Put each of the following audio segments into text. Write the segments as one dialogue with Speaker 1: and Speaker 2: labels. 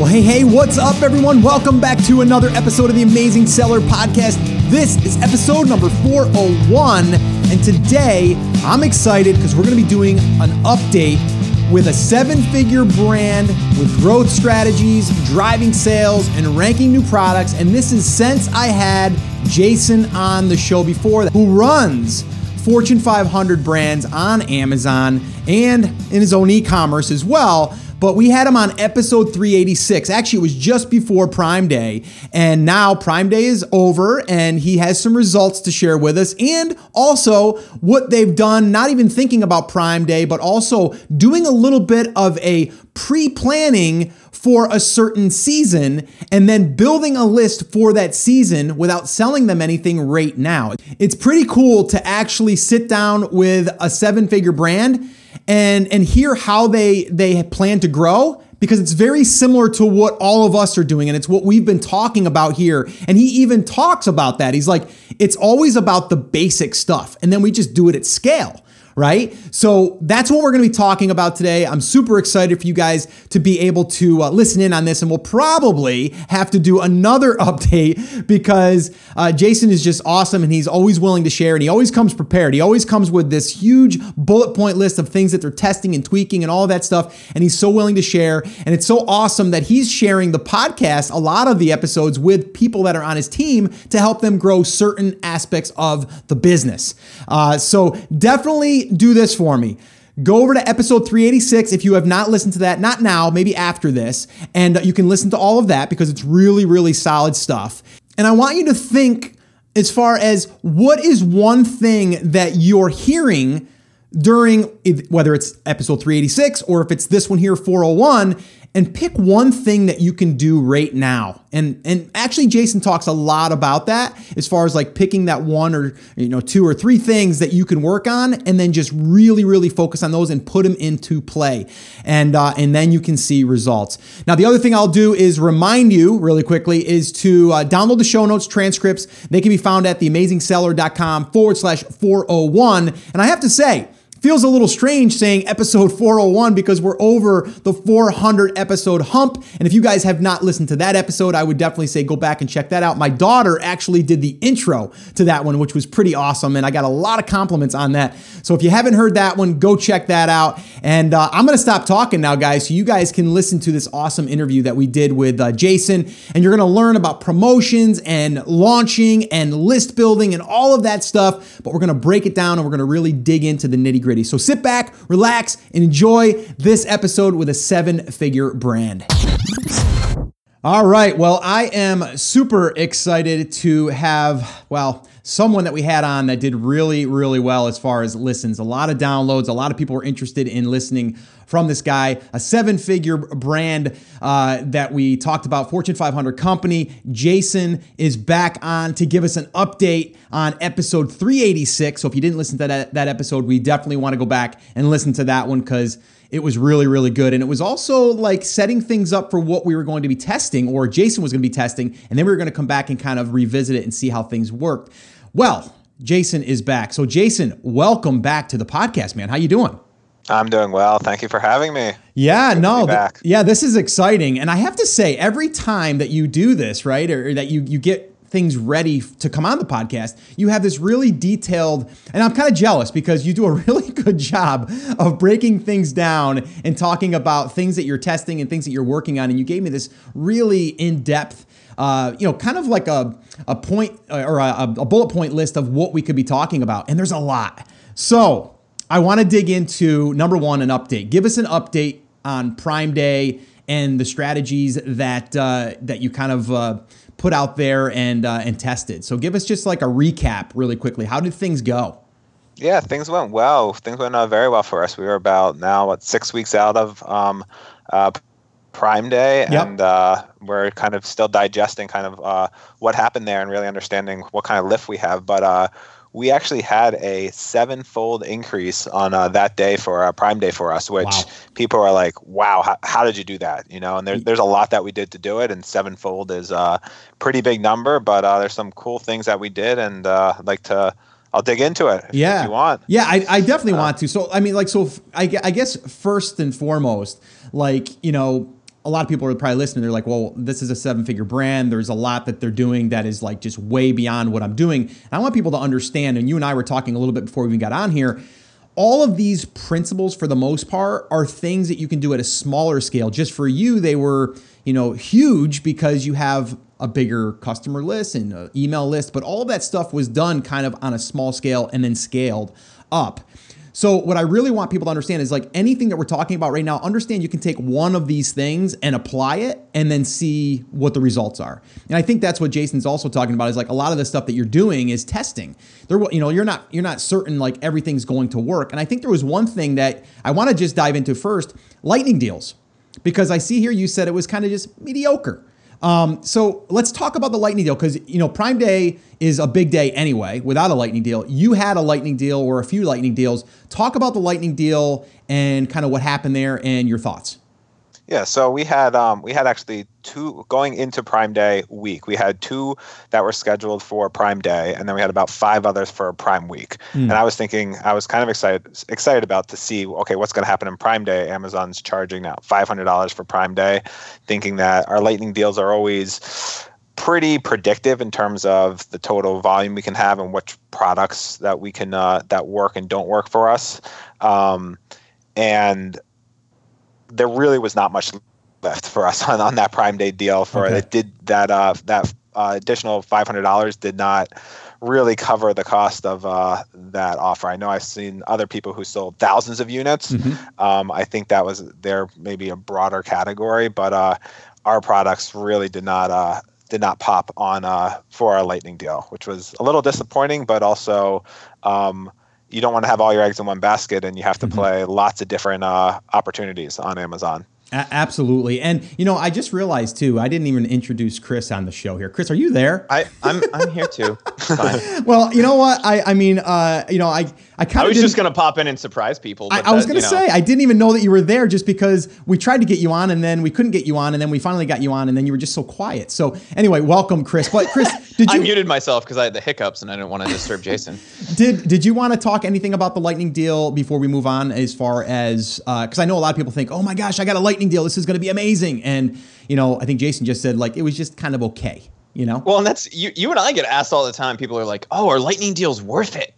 Speaker 1: Well, hey, hey, what's up, everyone? Welcome back to another episode of the Amazing Seller Podcast. This is episode number 401. And today I'm excited because we're going to be doing an update with a seven figure brand with growth strategies, driving sales, and ranking new products. And this is since I had Jason on the show before, who runs Fortune 500 brands on Amazon and in his own e commerce as well but we had him on episode 386. Actually, it was just before Prime Day. And now Prime Day is over and he has some results to share with us and also what they've done, not even thinking about Prime Day, but also doing a little bit of a pre planning for a certain season and then building a list for that season without selling them anything right now. It's pretty cool to actually sit down with a seven figure brand and and hear how they they plan to grow because it's very similar to what all of us are doing and it's what we've been talking about here. And he even talks about that. He's like it's always about the basic stuff and then we just do it at scale right? So that's what we're going to be talking about today. I'm super excited for you guys to be able to uh, listen in on this, and we'll probably have to do another update because uh, Jason is just awesome and he's always willing to share and he always comes prepared. He always comes with this huge bullet point list of things that they're testing and tweaking and all that stuff, and he's so willing to share. And it's so awesome that he's sharing the podcast, a lot of the episodes with people that are on his team to help them grow certain aspects of the business. Uh, so definitely do this for me. Go over to episode 386 if you have not listened to that, not now, maybe after this, and you can listen to all of that because it's really, really solid stuff. And I want you to think as far as what is one thing that you're hearing during whether it's episode 386 or if it's this one here 401 and pick one thing that you can do right now. And and actually Jason talks a lot about that as far as like picking that one or you know two or three things that you can work on and then just really really focus on those and put them into play. And uh, and then you can see results. Now the other thing I'll do is remind you really quickly is to uh, download the show notes transcripts. They can be found at theamazingseller.com forward slash 401. And I have to say, Feels a little strange saying episode 401 because we're over the 400 episode hump. And if you guys have not listened to that episode, I would definitely say go back and check that out. My daughter actually did the intro to that one, which was pretty awesome. And I got a lot of compliments on that. So if you haven't heard that one, go check that out. And uh, I'm going to stop talking now, guys, so you guys can listen to this awesome interview that we did with uh, Jason. And you're going to learn about promotions and launching and list building and all of that stuff. But we're going to break it down and we're going to really dig into the nitty gritty gritty. So sit back, relax, and enjoy this episode with a seven figure brand. All right. Well, I am super excited to have, well, someone that we had on that did really, really well as far as listens. A lot of downloads. A lot of people were interested in listening from this guy, a seven figure brand uh, that we talked about, Fortune 500 company. Jason is back on to give us an update on episode 386. So if you didn't listen to that, that episode, we definitely want to go back and listen to that one because it was really, really good. And it was also like setting things up for what we were going to be testing or Jason was going to be testing. And then we were going to come back and kind of revisit it and see how things worked. Well, Jason is back. So Jason, welcome back to the podcast, man. How you doing?
Speaker 2: I'm doing well. Thank you for having me.
Speaker 1: Yeah, Good no, th- yeah, this is exciting, and I have to say, every time that you do this, right, or, or that you you get things ready to come on the podcast, you have this really detailed, and I'm kind of jealous because you do a really good job of breaking things down and talking about things that you're testing and things that you're working on. And you gave me this really in depth. Uh, you know, kind of like a, a point or a, a bullet point list of what we could be talking about. And there's a lot. So, I want to dig into number one, an update. Give us an update on Prime Day and the strategies that uh, that you kind of uh, put out there and uh, and tested. So give us just like a recap really quickly. How did things go?
Speaker 2: Yeah, things went well. Things went uh, very well for us. We were about now what six weeks out of um, uh, Prime Day, yep. and uh, we're kind of still digesting kind of uh, what happened there and really understanding what kind of lift we have. But uh, we actually had a sevenfold increase on uh, that day for uh, Prime Day for us, which wow. people are like, "Wow, how, how, did you do that?" You know, and there, there's a lot that we did to do it, and sevenfold is a pretty big number, but uh, there's some cool things that we did, and uh, I'd like to. I'll dig into it. If,
Speaker 1: yeah,
Speaker 2: if you want.
Speaker 1: Yeah, I, I definitely uh, want to. So, I mean, like, so I, I guess first and foremost, like, you know, a lot of people are probably listening. They're like, well, this is a seven figure brand. There's a lot that they're doing that is like just way beyond what I'm doing. And I want people to understand, and you and I were talking a little bit before we even got on here. All of these principles, for the most part, are things that you can do at a smaller scale. Just for you, they were, you know, huge because you have a bigger customer list and email list. But all that stuff was done kind of on a small scale and then scaled up. So what I really want people to understand is like anything that we're talking about right now, understand you can take one of these things and apply it and then see what the results are. And I think that's what Jason's also talking about is like a lot of the stuff that you're doing is testing. There you know, you're not you're not certain like everything's going to work. And I think there was one thing that I want to just dive into first, lightning deals. Because I see here you said it was kind of just mediocre. Um, so let's talk about the lightning deal because you know Prime Day is a big day anyway. Without a lightning deal, you had a lightning deal or a few lightning deals. Talk about the lightning deal and kind of what happened there and your thoughts.
Speaker 2: Yeah, so we had um, we had actually two going into Prime Day week. We had two that were scheduled for Prime Day, and then we had about five others for Prime Week. Mm. And I was thinking, I was kind of excited excited about to see, okay, what's going to happen in Prime Day? Amazon's charging now five hundred dollars for Prime Day, thinking that our lightning deals are always pretty predictive in terms of the total volume we can have and which products that we can uh, that work and don't work for us. Um, and there really was not much left for us on, on that Prime Day deal. For okay. it did that uh, that uh, additional five hundred dollars did not really cover the cost of uh, that offer. I know I've seen other people who sold thousands of units. Mm-hmm. Um, I think that was there maybe a broader category, but uh, our products really did not uh, did not pop on uh, for our Lightning deal, which was a little disappointing, but also. Um, you don't want to have all your eggs in one basket and you have to mm-hmm. play lots of different uh, opportunities on Amazon.
Speaker 1: A- absolutely, and you know, I just realized too. I didn't even introduce Chris on the show here. Chris, are you there?
Speaker 3: I, I'm I'm here too.
Speaker 1: well, you know what? I I mean, uh, you know, I I kind of.
Speaker 3: I was just gonna pop in and surprise people.
Speaker 1: I, I, was gonna say know. I didn't even know that you were there just because we tried to get you on and then we couldn't get you on and then we finally got you on and then you were just so quiet. So anyway, welcome, Chris. But Chris, did you?
Speaker 3: I muted myself because I had the hiccups and I didn't want to disturb Jason.
Speaker 1: did Did you want to talk anything about the lightning deal before we move on? As far as because uh, I know a lot of people think, oh my gosh, I got a lightning deal. This is going to be amazing. And you know, I think Jason just said like it was just kind of okay. You know.
Speaker 3: Well, and that's you. You and I get asked all the time. People are like, "Oh, are lightning deals worth it?"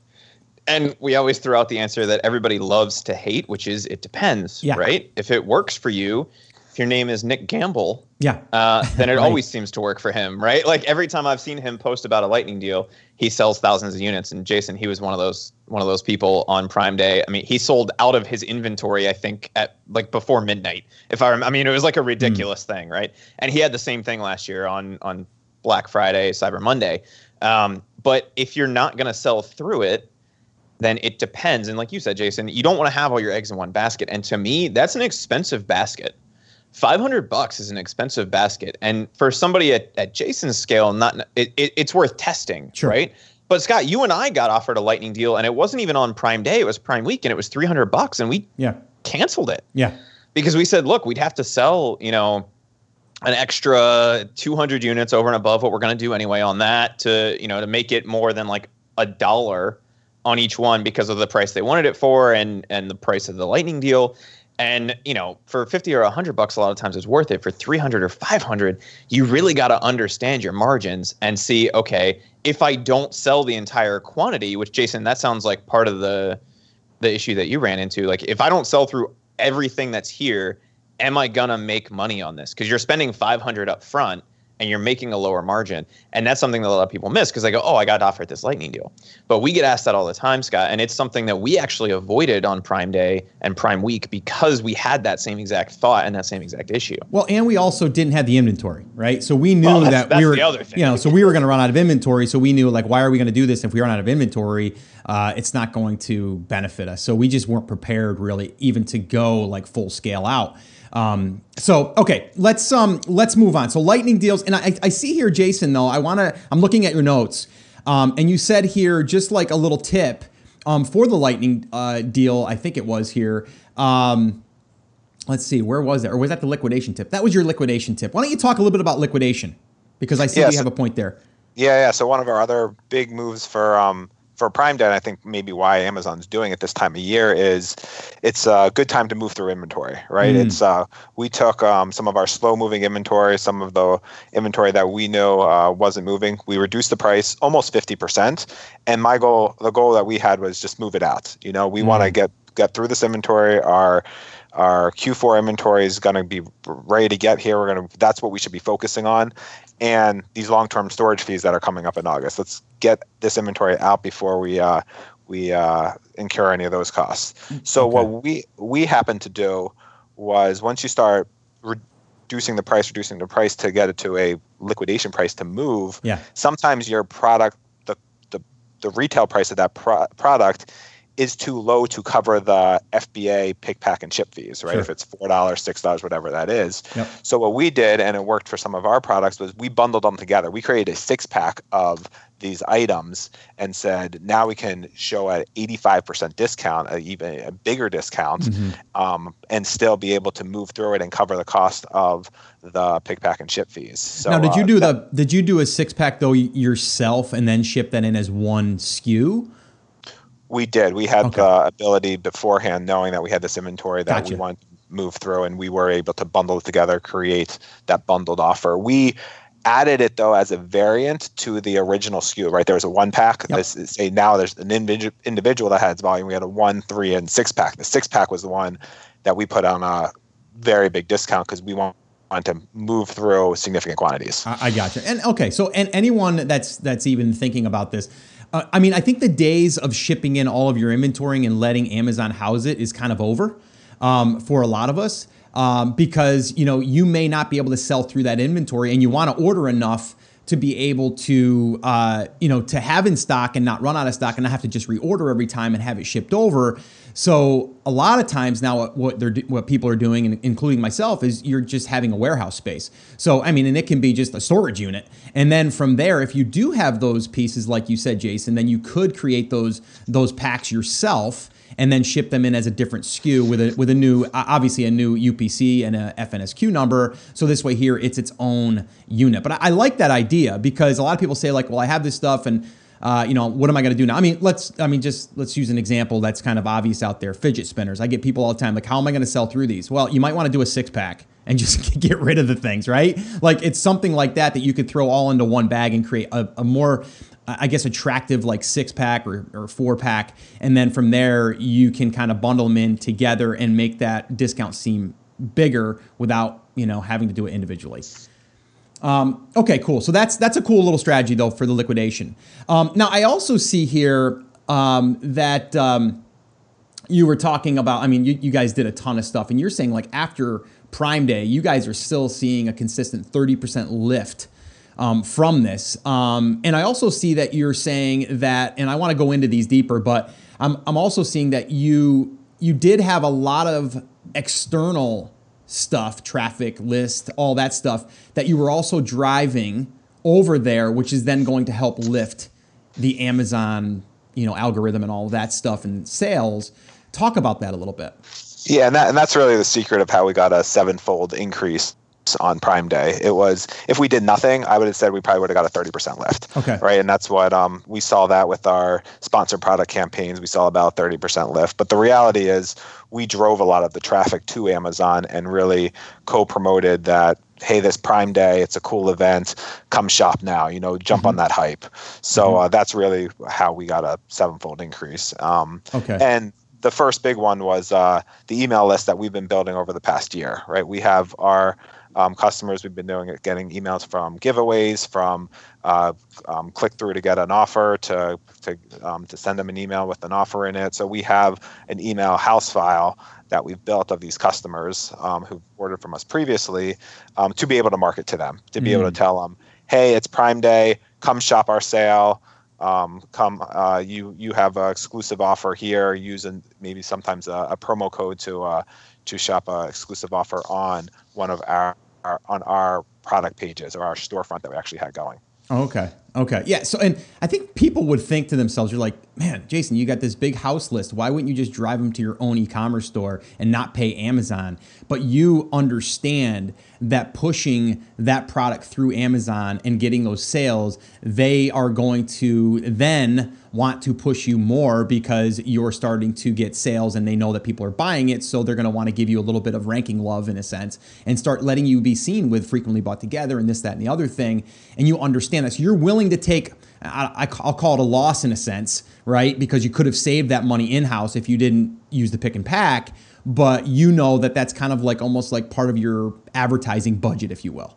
Speaker 3: and we always throw out the answer that everybody loves to hate, which is it depends, yeah. right? If it works for you, if your name is Nick Gamble,
Speaker 1: yeah,
Speaker 3: uh, then it right. always seems to work for him, right? Like every time I've seen him post about a lightning deal, he sells thousands of units. And Jason, he was one of those one of those people on Prime Day. I mean, he sold out of his inventory, I think, at like before midnight. If I remember, I mean, it was like a ridiculous mm. thing, right? And he had the same thing last year on on Black Friday, Cyber Monday. Um, but if you're not going to sell through it, then it depends. And like you said, Jason, you don't want to have all your eggs in one basket. And to me, that's an expensive basket. 500 bucks is an expensive basket. And for somebody at, at Jason's scale, not it, it, it's worth testing, sure. right? But Scott, you and I got offered a lightning deal and it wasn't even on prime day, it was prime week and it was 300 bucks and we yeah. canceled it.
Speaker 1: Yeah.
Speaker 3: Because we said, look, we'd have to sell, you know, an extra 200 units over and above what we're going to do anyway on that to, you know, to make it more than like a dollar on each one because of the price they wanted it for and and the price of the lightning deal and you know for 50 or 100 bucks a lot of times it's worth it. For 300 or 500 you really got to understand your margins and see okay if i don't sell the entire quantity which jason that sounds like part of the the issue that you ran into like if i don't sell through everything that's here am i gonna make money on this? Because you're spending 500 up front and you're making a lower margin. And that's something that a lot of people miss because they go, oh, I got offered this lightning deal. But we get asked that all the time, Scott. And it's something that we actually avoided on Prime Day and Prime Week because we had that same exact thought and that same exact issue.
Speaker 1: Well, and we also didn't have the inventory, right? So we knew well, that we were, you know, so we were going to run out of inventory. So we knew like, why are we going to do this if we run out of inventory? Uh, it's not going to benefit us. So we just weren't prepared really even to go like full scale out. Um, so okay, let's um let's move on. So lightning deals, and I, I see here, Jason. Though I want to, I'm looking at your notes, um, and you said here just like a little tip um, for the lightning uh, deal. I think it was here. Um, let's see, where was that, or was that the liquidation tip? That was your liquidation tip. Why don't you talk a little bit about liquidation because I see yes. you have a point there.
Speaker 2: Yeah, yeah. So one of our other big moves for um, for Prime Day, I think maybe why Amazon's doing it this time of year is it's a good time to move through inventory, right? Mm. It's uh, we took um, some of our slow moving inventory, some of the inventory that we know uh, wasn't moving. We reduced the price almost fifty percent, and my goal, the goal that we had was just move it out. You know, we mm. want to get get through this inventory. Our our Q4 inventory is going to be ready to get here. We're going to that's what we should be focusing on, and these long-term storage fees that are coming up in August. Let's get this inventory out before we uh, we uh, incur any of those costs. So okay. what we we happen to do was once you start reducing the price, reducing the price to get it to a liquidation price to move.
Speaker 1: Yeah.
Speaker 2: Sometimes your product, the the, the retail price of that pro- product is too low to cover the FBA pick, pack, and ship fees, right? Sure. If it's four dollars, six dollars, whatever that is. Yep. So what we did, and it worked for some of our products, was we bundled them together. We created a six pack of these items and said now we can show an 85% discount, a, even a bigger discount, mm-hmm. um, and still be able to move through it and cover the cost of the pick, pack, and ship fees. So,
Speaker 1: now, did you uh, do that, the? Did you do a six pack though yourself and then ship that in as one SKU?
Speaker 2: We did. We had okay. the ability beforehand, knowing that we had this inventory that gotcha. we wanted to move through, and we were able to bundle it together, create that bundled offer. We added it though as a variant to the original SKU. Right, there was a one pack. Yep. This say now there's an individual individual that has volume. We had a one, three, and six pack. The six pack was the one that we put on a very big discount because we want to move through significant quantities.
Speaker 1: I, I gotcha. And okay, so and anyone that's that's even thinking about this, uh, I mean, I think the days of shipping in all of your inventory and letting Amazon house it is kind of over um, for a lot of us um, because you know you may not be able to sell through that inventory, and you want to order enough to be able to uh, you know to have in stock and not run out of stock and not have to just reorder every time and have it shipped over. So a lot of times now, what they're what people are doing, including myself, is you're just having a warehouse space. So I mean, and it can be just a storage unit, and then from there, if you do have those pieces, like you said, Jason, then you could create those those packs yourself and then ship them in as a different SKU with a with a new obviously a new UPC and a FNSKU number. So this way here it's its own unit. But I, I like that idea because a lot of people say like, well, I have this stuff and uh, you know, what am I going to do now? I mean, let's, I mean, just let's use an example that's kind of obvious out there. Fidget spinners. I get people all the time like, how am I going to sell through these? Well, you might want to do a six pack and just get rid of the things, right? Like it's something like that that you could throw all into one bag and create a, a more, I guess, attractive like six pack or, or four pack. And then from there, you can kind of bundle them in together and make that discount seem bigger without, you know, having to do it individually. Um, okay, cool. So that's that's a cool little strategy though for the liquidation. Um, now I also see here um, that um, you were talking about. I mean, you, you guys did a ton of stuff, and you're saying like after Prime Day, you guys are still seeing a consistent 30% lift um, from this. Um, and I also see that you're saying that, and I want to go into these deeper, but I'm I'm also seeing that you you did have a lot of external stuff, traffic list, all that stuff that you were also driving over there, which is then going to help lift the Amazon, you know, algorithm and all that stuff and sales. Talk about that a little bit.
Speaker 2: Yeah, and, that, and that's really the secret of how we got a sevenfold increase on Prime Day. It was if we did nothing, I would have said we probably would have got a thirty percent lift.
Speaker 1: Okay.
Speaker 2: Right, and that's what um, we saw that with our sponsored product campaigns. We saw about thirty percent lift. But the reality is, we drove a lot of the traffic to Amazon and really co-promoted that. Hey, this Prime Day, it's a cool event. Come shop now. You know, jump mm-hmm. on that hype. So mm-hmm. uh, that's really how we got a sevenfold increase. Um,
Speaker 1: okay.
Speaker 2: And the first big one was uh, the email list that we've been building over the past year. Right, we have our um, customers. We've been doing it, getting emails from giveaways, from uh, um, click through to get an offer, to to um, to send them an email with an offer in it. So we have an email house file that we've built of these customers um, who've ordered from us previously um, to be able to market to them, to be mm. able to mm. tell them, hey, it's Prime Day, come shop our sale. Um, come, uh, you you have an exclusive offer here. Using maybe sometimes a, a promo code to uh, to shop an exclusive offer on one of our, our on our product pages or our storefront that we actually had going.
Speaker 1: Okay. Okay. Yeah. So, and I think people would think to themselves, you're like, man, Jason, you got this big house list. Why wouldn't you just drive them to your own e commerce store and not pay Amazon? But you understand that pushing that product through Amazon and getting those sales, they are going to then want to push you more because you're starting to get sales and they know that people are buying it. So they're going to want to give you a little bit of ranking love in a sense and start letting you be seen with frequently bought together and this, that, and the other thing. And you understand that. So you're willing to take, I, will call it a loss in a sense, right? Because you could have saved that money in house if you didn't use the pick and pack. But you know that that's kind of like almost like part of your advertising budget, if you will.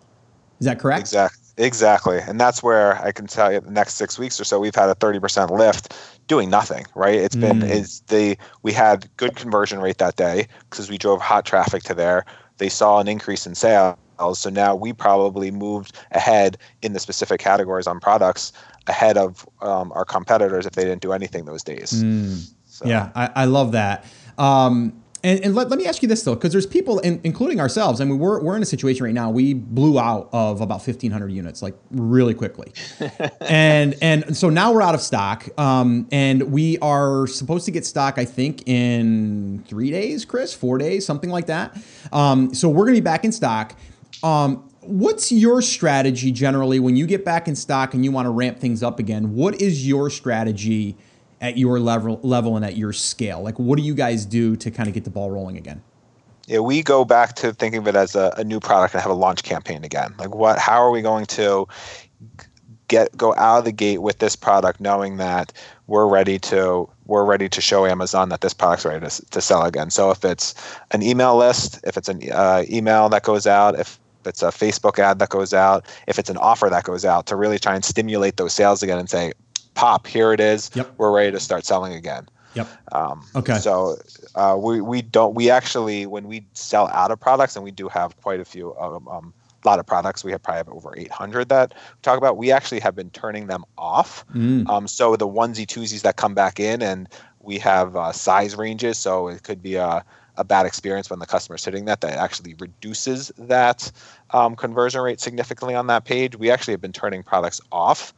Speaker 1: Is that correct?
Speaker 2: Exactly. Exactly. And that's where I can tell you the next six weeks or so, we've had a 30% lift doing nothing, right? It's been, mm. it's the, we had good conversion rate that day because we drove hot traffic to there. They saw an increase in sales. So now we probably moved ahead in the specific categories on products ahead of um, our competitors if they didn't do anything those days.
Speaker 1: Mm. So. Yeah, I, I, love that. Um, and, and let, let me ask you this though, because there's people, in, including ourselves. I mean, we're, we're in a situation right now. We blew out of about 1,500 units, like really quickly, and and so now we're out of stock. Um, and we are supposed to get stock, I think, in three days, Chris, four days, something like that. Um, so we're gonna be back in stock. Um, what's your strategy generally when you get back in stock and you want to ramp things up again? What is your strategy? At your level level and at your scale? Like, what do you guys do to kind of get the ball rolling again?
Speaker 2: Yeah, we go back to thinking of it as a, a new product and have a launch campaign again. Like, what? How are we going to get go out of the gate with this product, knowing that we're ready to we're ready to show Amazon that this product's ready to, to sell again. So if it's an email list, if it's an uh, email that goes out, if it's a Facebook ad that goes out, if it's an offer that goes out, to really try and stimulate those sales again and say, pop, here it is.
Speaker 1: Yep.
Speaker 2: We're ready to start selling again.
Speaker 1: Yep.
Speaker 2: Um,
Speaker 1: okay.
Speaker 2: So uh, we we don't we actually when we sell out of products and we do have quite a few um, um a lot of products we have probably have over 800 that we talk about we actually have been turning them off mm. um, so the onesie twosies that come back in and we have uh, size ranges so it could be a, a bad experience when the customer is hitting that that actually reduces that um, conversion rate significantly on that page we actually have been turning products off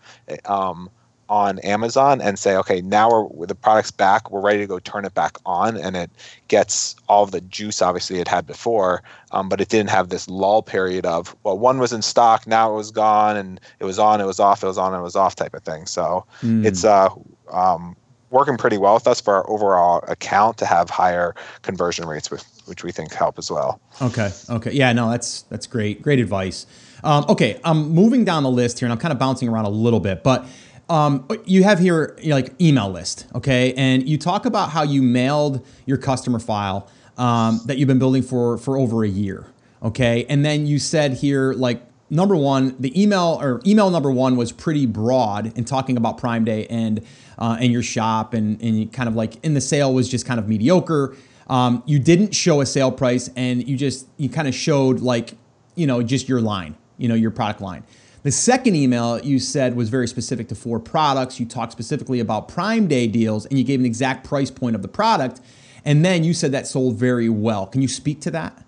Speaker 2: um, on Amazon and say, okay, now we're the product's back, we're ready to go turn it back on, and it gets all the juice obviously it had before, um, but it didn't have this lull period of well, one was in stock, now it was gone, and it was on, it was off, it was on, it was off type of thing. So mm. it's uh, um, working pretty well with us for our overall account to have higher conversion rates, with, which we think help as well.
Speaker 1: Okay, okay, yeah, no, that's that's great, great advice. Um, okay, I'm moving down the list here, and I'm kind of bouncing around a little bit, but um, you have here you know, like email list, okay, and you talk about how you mailed your customer file um, that you've been building for for over a year, okay, and then you said here like number one, the email or email number one was pretty broad in talking about Prime Day and uh, and your shop and and kind of like in the sale was just kind of mediocre. Um, you didn't show a sale price and you just you kind of showed like you know just your line, you know your product line. The second email you said was very specific to four products. You talked specifically about Prime Day deals and you gave an exact price point of the product. And then you said that sold very well. Can you speak to that?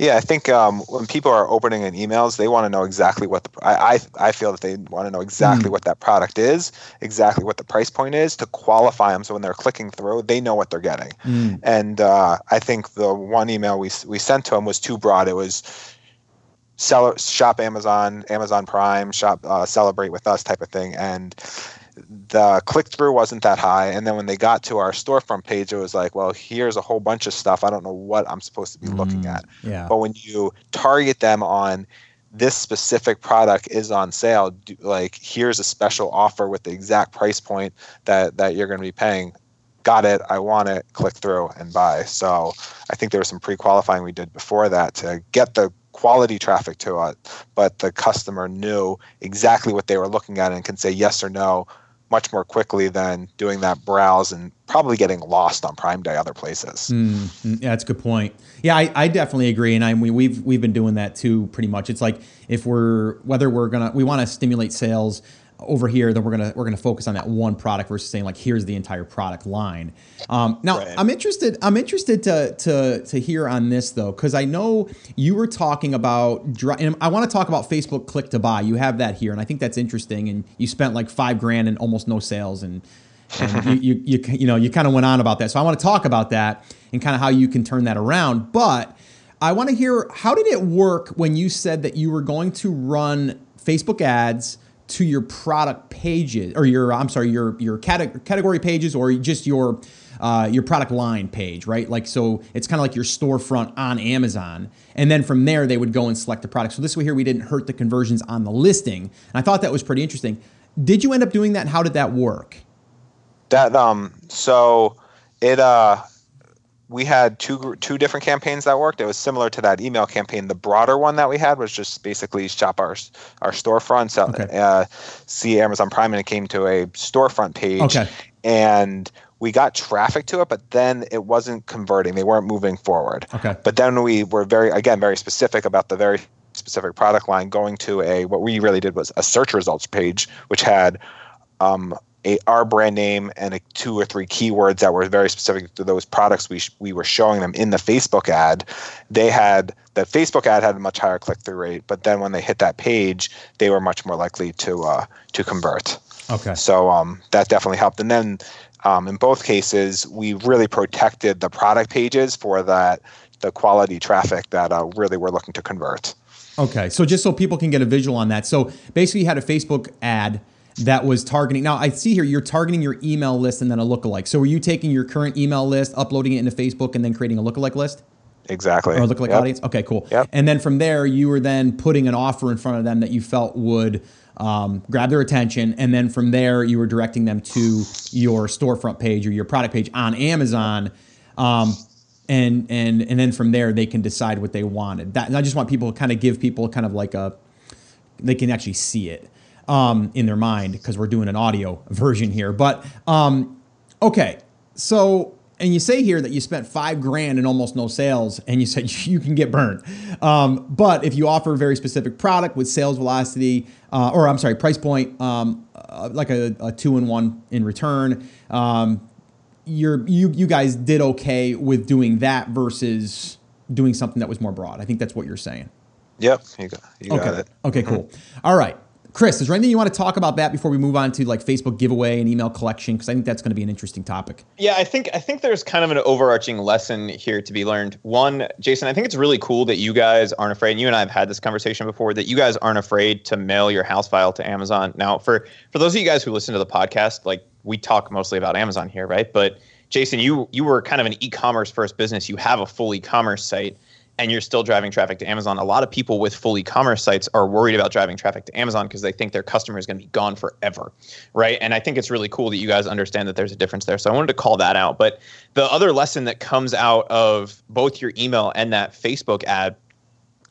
Speaker 2: Yeah, I think um, when people are opening in emails, they want to know exactly what the I I, I feel that they want to know exactly mm. what that product is, exactly what the price point is to qualify them. So when they're clicking through, they know what they're getting. Mm. And uh, I think the one email we we sent to them was too broad. It was sell shop Amazon, Amazon Prime, shop uh, celebrate with us type of thing, and the click through wasn't that high. And then when they got to our storefront page, it was like, well, here's a whole bunch of stuff. I don't know what I'm supposed to be mm, looking at.
Speaker 1: Yeah.
Speaker 2: But when you target them on this specific product is on sale, do, like here's a special offer with the exact price point that that you're going to be paying. Got it. I want it. Click through and buy. So I think there was some pre-qualifying we did before that to get the quality traffic to it, but the customer knew exactly what they were looking at and can say yes or no much more quickly than doing that browse and probably getting lost on Prime Day other places.
Speaker 1: Mm, yeah, that's a good point. Yeah, I, I definitely agree, and I we, we've we've been doing that too. Pretty much, it's like if we're whether we're gonna we want to stimulate sales over here, then we're gonna we're gonna focus on that one product versus saying like here's the entire product line. Um, now right. I'm interested I'm interested to to to hear on this though because I know you were talking about and I want to talk about Facebook click to buy. You have that here, and I think that's interesting. And you spent like five grand and almost no sales, and, and you, you you you know you kind of went on about that. So I want to talk about that and kind of how you can turn that around, but. I want to hear how did it work when you said that you were going to run Facebook ads to your product pages or your I'm sorry your your category pages or just your uh, your product line page, right? Like so, it's kind of like your storefront on Amazon, and then from there they would go and select the product. So this way here we didn't hurt the conversions on the listing, and I thought that was pretty interesting. Did you end up doing that? And how did that work?
Speaker 2: That um so it uh we had two two different campaigns that worked. It was similar to that email campaign. The broader one that we had was just basically shop our our storefront, sell, okay. uh, see Amazon Prime, and it came to a storefront page. Okay. And we got traffic to it, but then it wasn't converting. They weren't moving forward.
Speaker 1: Okay.
Speaker 2: But then we were very again very specific about the very specific product line going to a what we really did was a search results page, which had um, a our brand name and a two or three keywords that were very specific to those products we sh- we were showing them in the Facebook ad. They had the Facebook ad had a much higher click through rate, but then when they hit that page, they were much more likely to uh, to convert.
Speaker 1: Okay.
Speaker 2: So um, that definitely helped. And then um, in both cases, we really protected the product pages for that the quality traffic that uh, really we're looking to convert.
Speaker 1: Okay, so just so people can get a visual on that, so basically you had a Facebook ad that was targeting. Now I see here you're targeting your email list and then a lookalike. So were you taking your current email list, uploading it into Facebook, and then creating a lookalike list?
Speaker 2: Exactly.
Speaker 1: Or a lookalike yep. audience? Okay, cool. Yep. And then from there, you were then putting an offer in front of them that you felt would um, grab their attention, and then from there, you were directing them to your storefront page or your product page on Amazon. Um, and and and then from there they can decide what they wanted. That I just want people to kind of give people kind of like a they can actually see it um, in their mind because we're doing an audio version here. But um, okay, so and you say here that you spent five grand and almost no sales, and you said you can get burned. Um, but if you offer a very specific product with sales velocity, uh, or I'm sorry, price point, um, uh, like a, a, two in one in return, um, you're you you guys did okay with doing that versus doing something that was more broad. I think that's what you're saying.
Speaker 2: Yep, you got, you
Speaker 1: okay.
Speaker 2: got it.
Speaker 1: Okay, cool. All right. Chris, is there anything you want to talk about that before we move on to like Facebook giveaway and email collection? Because I think that's going to be an interesting topic.
Speaker 3: Yeah, I think I think there's kind of an overarching lesson here to be learned. One, Jason, I think it's really cool that you guys aren't afraid. And you and I have had this conversation before that you guys aren't afraid to mail your house file to Amazon. Now, for for those of you guys who listen to the podcast, like we talk mostly about Amazon here, right? But Jason, you you were kind of an e-commerce first business. You have a full e-commerce site and you're still driving traffic to Amazon. A lot of people with full e-commerce sites are worried about driving traffic to Amazon because they think their customer is going to be gone forever, right? And I think it's really cool that you guys understand that there's a difference there. So I wanted to call that out. But the other lesson that comes out of both your email and that Facebook ad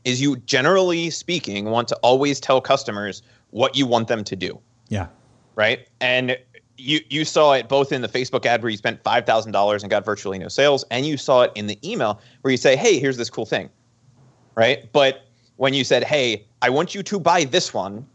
Speaker 3: is you generally speaking want to always tell customers what you want them to do.
Speaker 1: Yeah.
Speaker 3: Right? And you you saw it both in the Facebook ad where you spent five thousand dollars and got virtually no sales, and you saw it in the email where you say, "Hey, here's this cool thing," right? But when you said, "Hey, I want you to buy this one,"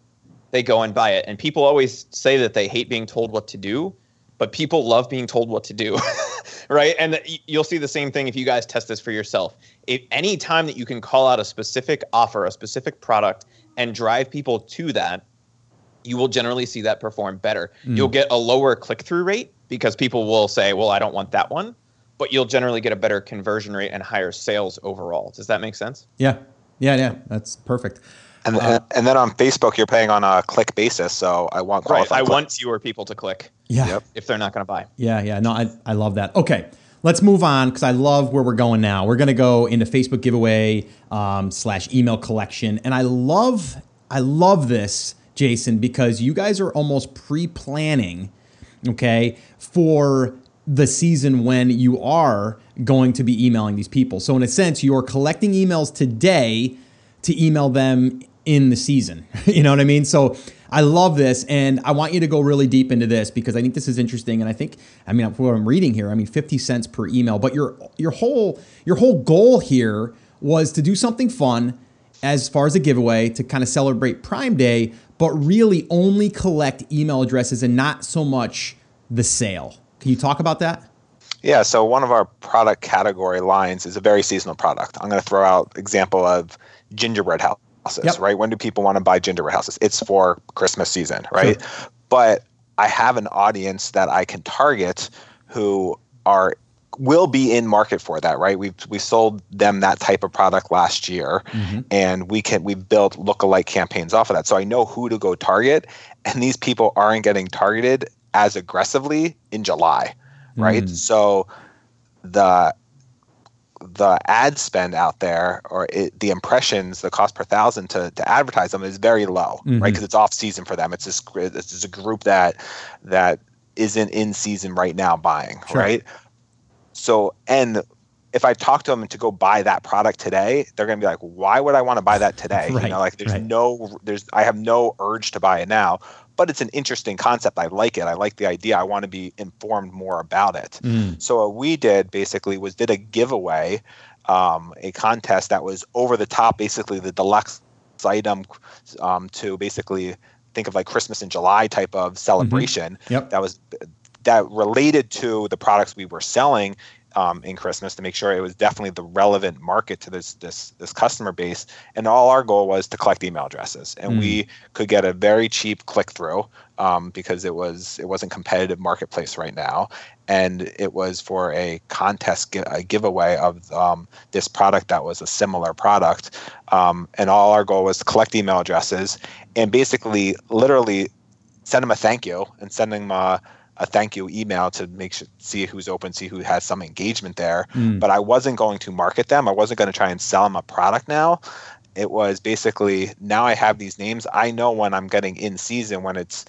Speaker 3: they go and buy it. And people always say that they hate being told what to do, but people love being told what to do, right? And you'll see the same thing if you guys test this for yourself. If any time that you can call out a specific offer, a specific product, and drive people to that you will generally see that perform better. Mm. You'll get a lower click through rate because people will say, well, I don't want that one, but you'll generally get a better conversion rate and higher sales overall. Does that make sense?
Speaker 1: Yeah. Yeah. Yeah. That's perfect.
Speaker 2: And, uh, and then on Facebook, you're paying on a click basis. So I want qualified.
Speaker 3: Right. I
Speaker 2: click.
Speaker 3: want fewer people to click.
Speaker 1: Yeah. Yep.
Speaker 3: If they're not going to buy.
Speaker 1: Yeah. Yeah. No, I, I love that. Okay. Let's move on because I love where we're going now. We're going to go into Facebook giveaway um, slash email collection, and I love I love this Jason, because you guys are almost pre planning, okay, for the season when you are going to be emailing these people. So, in a sense, you're collecting emails today to email them in the season. you know what I mean? So, I love this, and I want you to go really deep into this because I think this is interesting. And I think, I mean, what I'm reading here, I mean, 50 cents per email, but your your whole your whole goal here was to do something fun as far as a giveaway to kind of celebrate Prime Day, but really only collect email addresses and not so much the sale. Can you talk about that?
Speaker 2: Yeah, so one of our product category lines is a very seasonal product. I'm going to throw out example of gingerbread houses, yep. right? When do people want to buy gingerbread houses? It's for Christmas season, right? Sure. But I have an audience that I can target who are will be in market for that, right? We've we sold them that type of product last year, mm-hmm. and we can we've built lookalike campaigns off of that. So I know who to go target, and these people aren't getting targeted as aggressively in July right? Mm. So the the ad spend out there or it, the impressions, the cost per thousand to, to advertise them is very low, mm-hmm. right? Because it's off season for them. It's this it's a group that that isn't in season right now buying, sure. right? So and if I talk to them to go buy that product today, they're going to be like, "Why would I want to buy that today?" right. You know, like there's right. no, there's I have no urge to buy it now but it's an interesting concept. I like it. I like the idea. I want to be informed more about it. Mm. So what we did basically was did a giveaway, um, a contest that was over the top, basically the deluxe item um, to basically think of like Christmas in July type of celebration. Mm-hmm. Yep. That was that related to the products we were selling um, in Christmas to make sure it was definitely the relevant market to this this this customer base. And all our goal was to collect email addresses, and mm. we could get a very cheap click through um, because it was it wasn't competitive marketplace right now, and it was for a contest a giveaway of um, this product that was a similar product. Um, and all our goal was to collect email addresses and basically literally send them a thank you and send them. Uh, a thank you email to make sure see who's open, see who has some engagement there. Mm. But I wasn't going to market them. I wasn't going to try and sell them a product now. It was basically now I have these names. I know when I'm getting in season when it's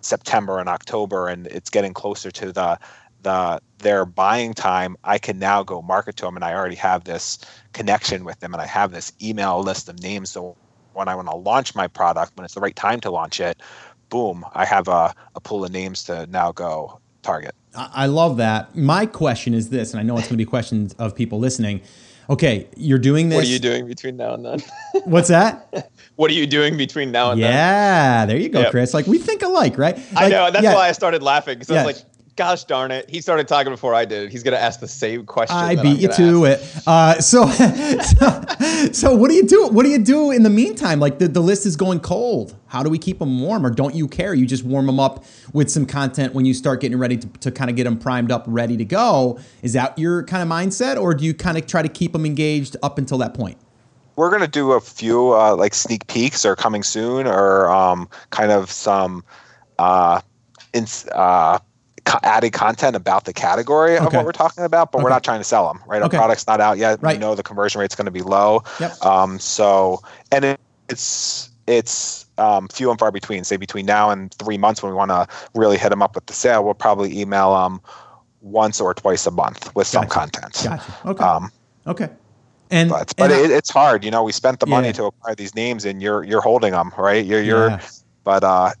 Speaker 2: September and October and it's getting closer to the the their buying time, I can now go market to them and I already have this connection with them and I have this email list of names. So when I want to launch my product, when it's the right time to launch it, boom, I have a, a pool of names to now go target.
Speaker 1: I love that. My question is this, and I know it's going to be questions of people listening. Okay, you're doing this.
Speaker 3: What are you doing between now and then?
Speaker 1: What's that?
Speaker 3: what are you doing between now and
Speaker 1: yeah,
Speaker 3: then?
Speaker 1: Yeah, there you go, yep. Chris. Like we think alike, right? Like,
Speaker 3: I know. That's yeah. why I started laughing because yeah. I was like, gosh darn it, he started talking before I did. He's going to ask the same question.
Speaker 1: I beat you to ask. it. Uh, so, so, so, what do you do? What do you do in the meantime? Like the, the list is going cold. How do we keep them warm, or don't you care? You just warm them up with some content when you start getting ready to, to kind of get them primed up, ready to go. Is that your kind of mindset, or do you kind of try to keep them engaged up until that point?
Speaker 2: We're going to do a few uh, like sneak peeks or coming soon, or um, kind of some. Uh, in, uh, added content about the category okay. of what we're talking about, but okay. we're not trying to sell them, right? Okay. Our product's not out yet. Right. We know the conversion rate's going to be low. Yep. Um, so, and it, it's it's um, few and far between. Say between now and three months, when we want to really hit them up with the sale, we'll probably email them once or twice a month with gotcha. some content.
Speaker 1: Gotcha. Okay. Um, okay. And
Speaker 2: but, but
Speaker 1: and
Speaker 2: it, it's hard. You know, we spent the money to acquire these names, and you're you're holding them, right? You're you're. Yeah. But uh,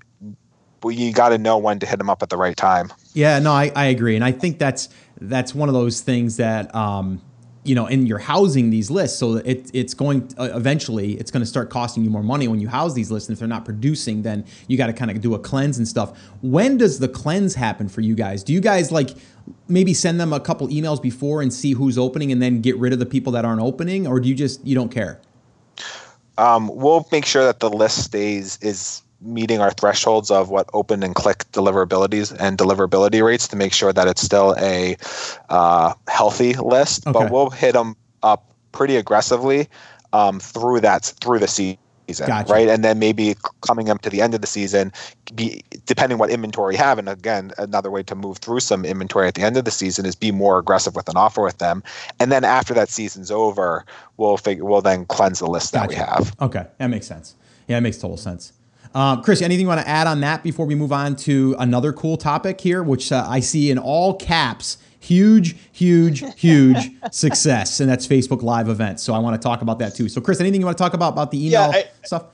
Speaker 2: you got to know when to hit them up at the right time.
Speaker 1: Yeah, no, I, I agree, and I think that's that's one of those things that um, you know, and you're housing these lists, so it, it's going uh, eventually it's going to start costing you more money when you house these lists. And if they're not producing, then you got to kind of do a cleanse and stuff. When does the cleanse happen for you guys? Do you guys like maybe send them a couple emails before and see who's opening, and then get rid of the people that aren't opening, or do you just you don't care?
Speaker 2: Um, we'll make sure that the list stays is meeting our thresholds of what open and click deliverabilities and deliverability rates to make sure that it's still a uh, healthy list. Okay. But we'll hit them up pretty aggressively um, through that through the season. Gotcha. Right, and then maybe coming up to the end of the season, be depending what inventory you have. And again, another way to move through some inventory at the end of the season is be more aggressive with an offer with them. And then after that season's over, we'll figure we'll then cleanse the list gotcha. that we have.
Speaker 1: Okay, that makes sense. Yeah, it makes total sense. Um, Chris, anything you want to add on that before we move on to another cool topic here, which uh, I see in all caps huge, huge, huge success, and that's Facebook Live events. So I want to talk about that too. So, Chris, anything you want to talk about about the email yeah, I, stuff?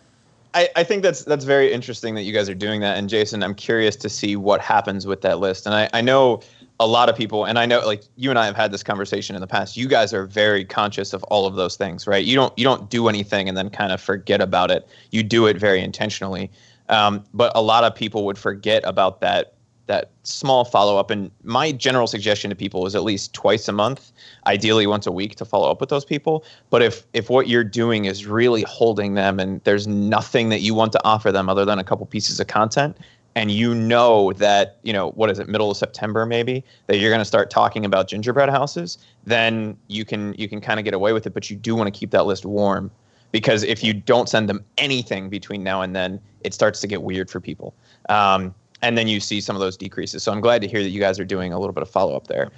Speaker 3: I, I think that's that's very interesting that you guys are doing that. And Jason, I'm curious to see what happens with that list. And I, I know a lot of people and i know like you and i have had this conversation in the past. You guys are very conscious of all of those things right? You don't you don't do anything and then kind of forget about it. You do it very intentionally. Um, but a lot of people would forget about that that small follow up and my general suggestion to people is at least twice a month ideally once a week to follow up with those people. But if if what you're doing is really holding them and there's nothing that you want to offer them other than a couple pieces of content and you know that you know what is it middle of september maybe that you're going to start talking about gingerbread houses then you can you can kind of get away with it but you do want to keep that list warm. Because if you don't send them anything between now and then it starts to get weird for people. Um, and then you see some of those decreases. So i'm glad to hear that you guys are doing a little bit of follow-up there.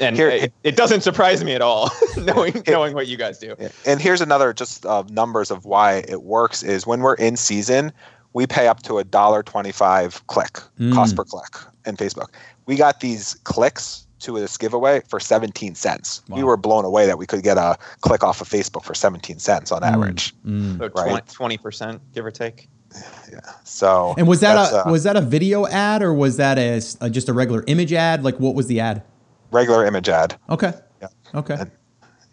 Speaker 3: And Here, it, it, doesn't surprise me at all knowing knowing what you guys do.
Speaker 2: And here's another just uh, numbers of why it works is when we're in season we pay up to a dollar twenty-five click mm. cost per click in Facebook. We got these clicks to this giveaway for 17 cents. Wow. We were blown away that we could get a click off of Facebook for 17 cents on mm. average.
Speaker 3: Mm. So right? 20 percent, give or take.
Speaker 2: Yeah. So
Speaker 1: and was that a uh, was that a video ad or was that a, a, just a regular image ad? Like what was the ad?
Speaker 2: Regular image ad.
Speaker 1: Okay. Yeah. Okay. And,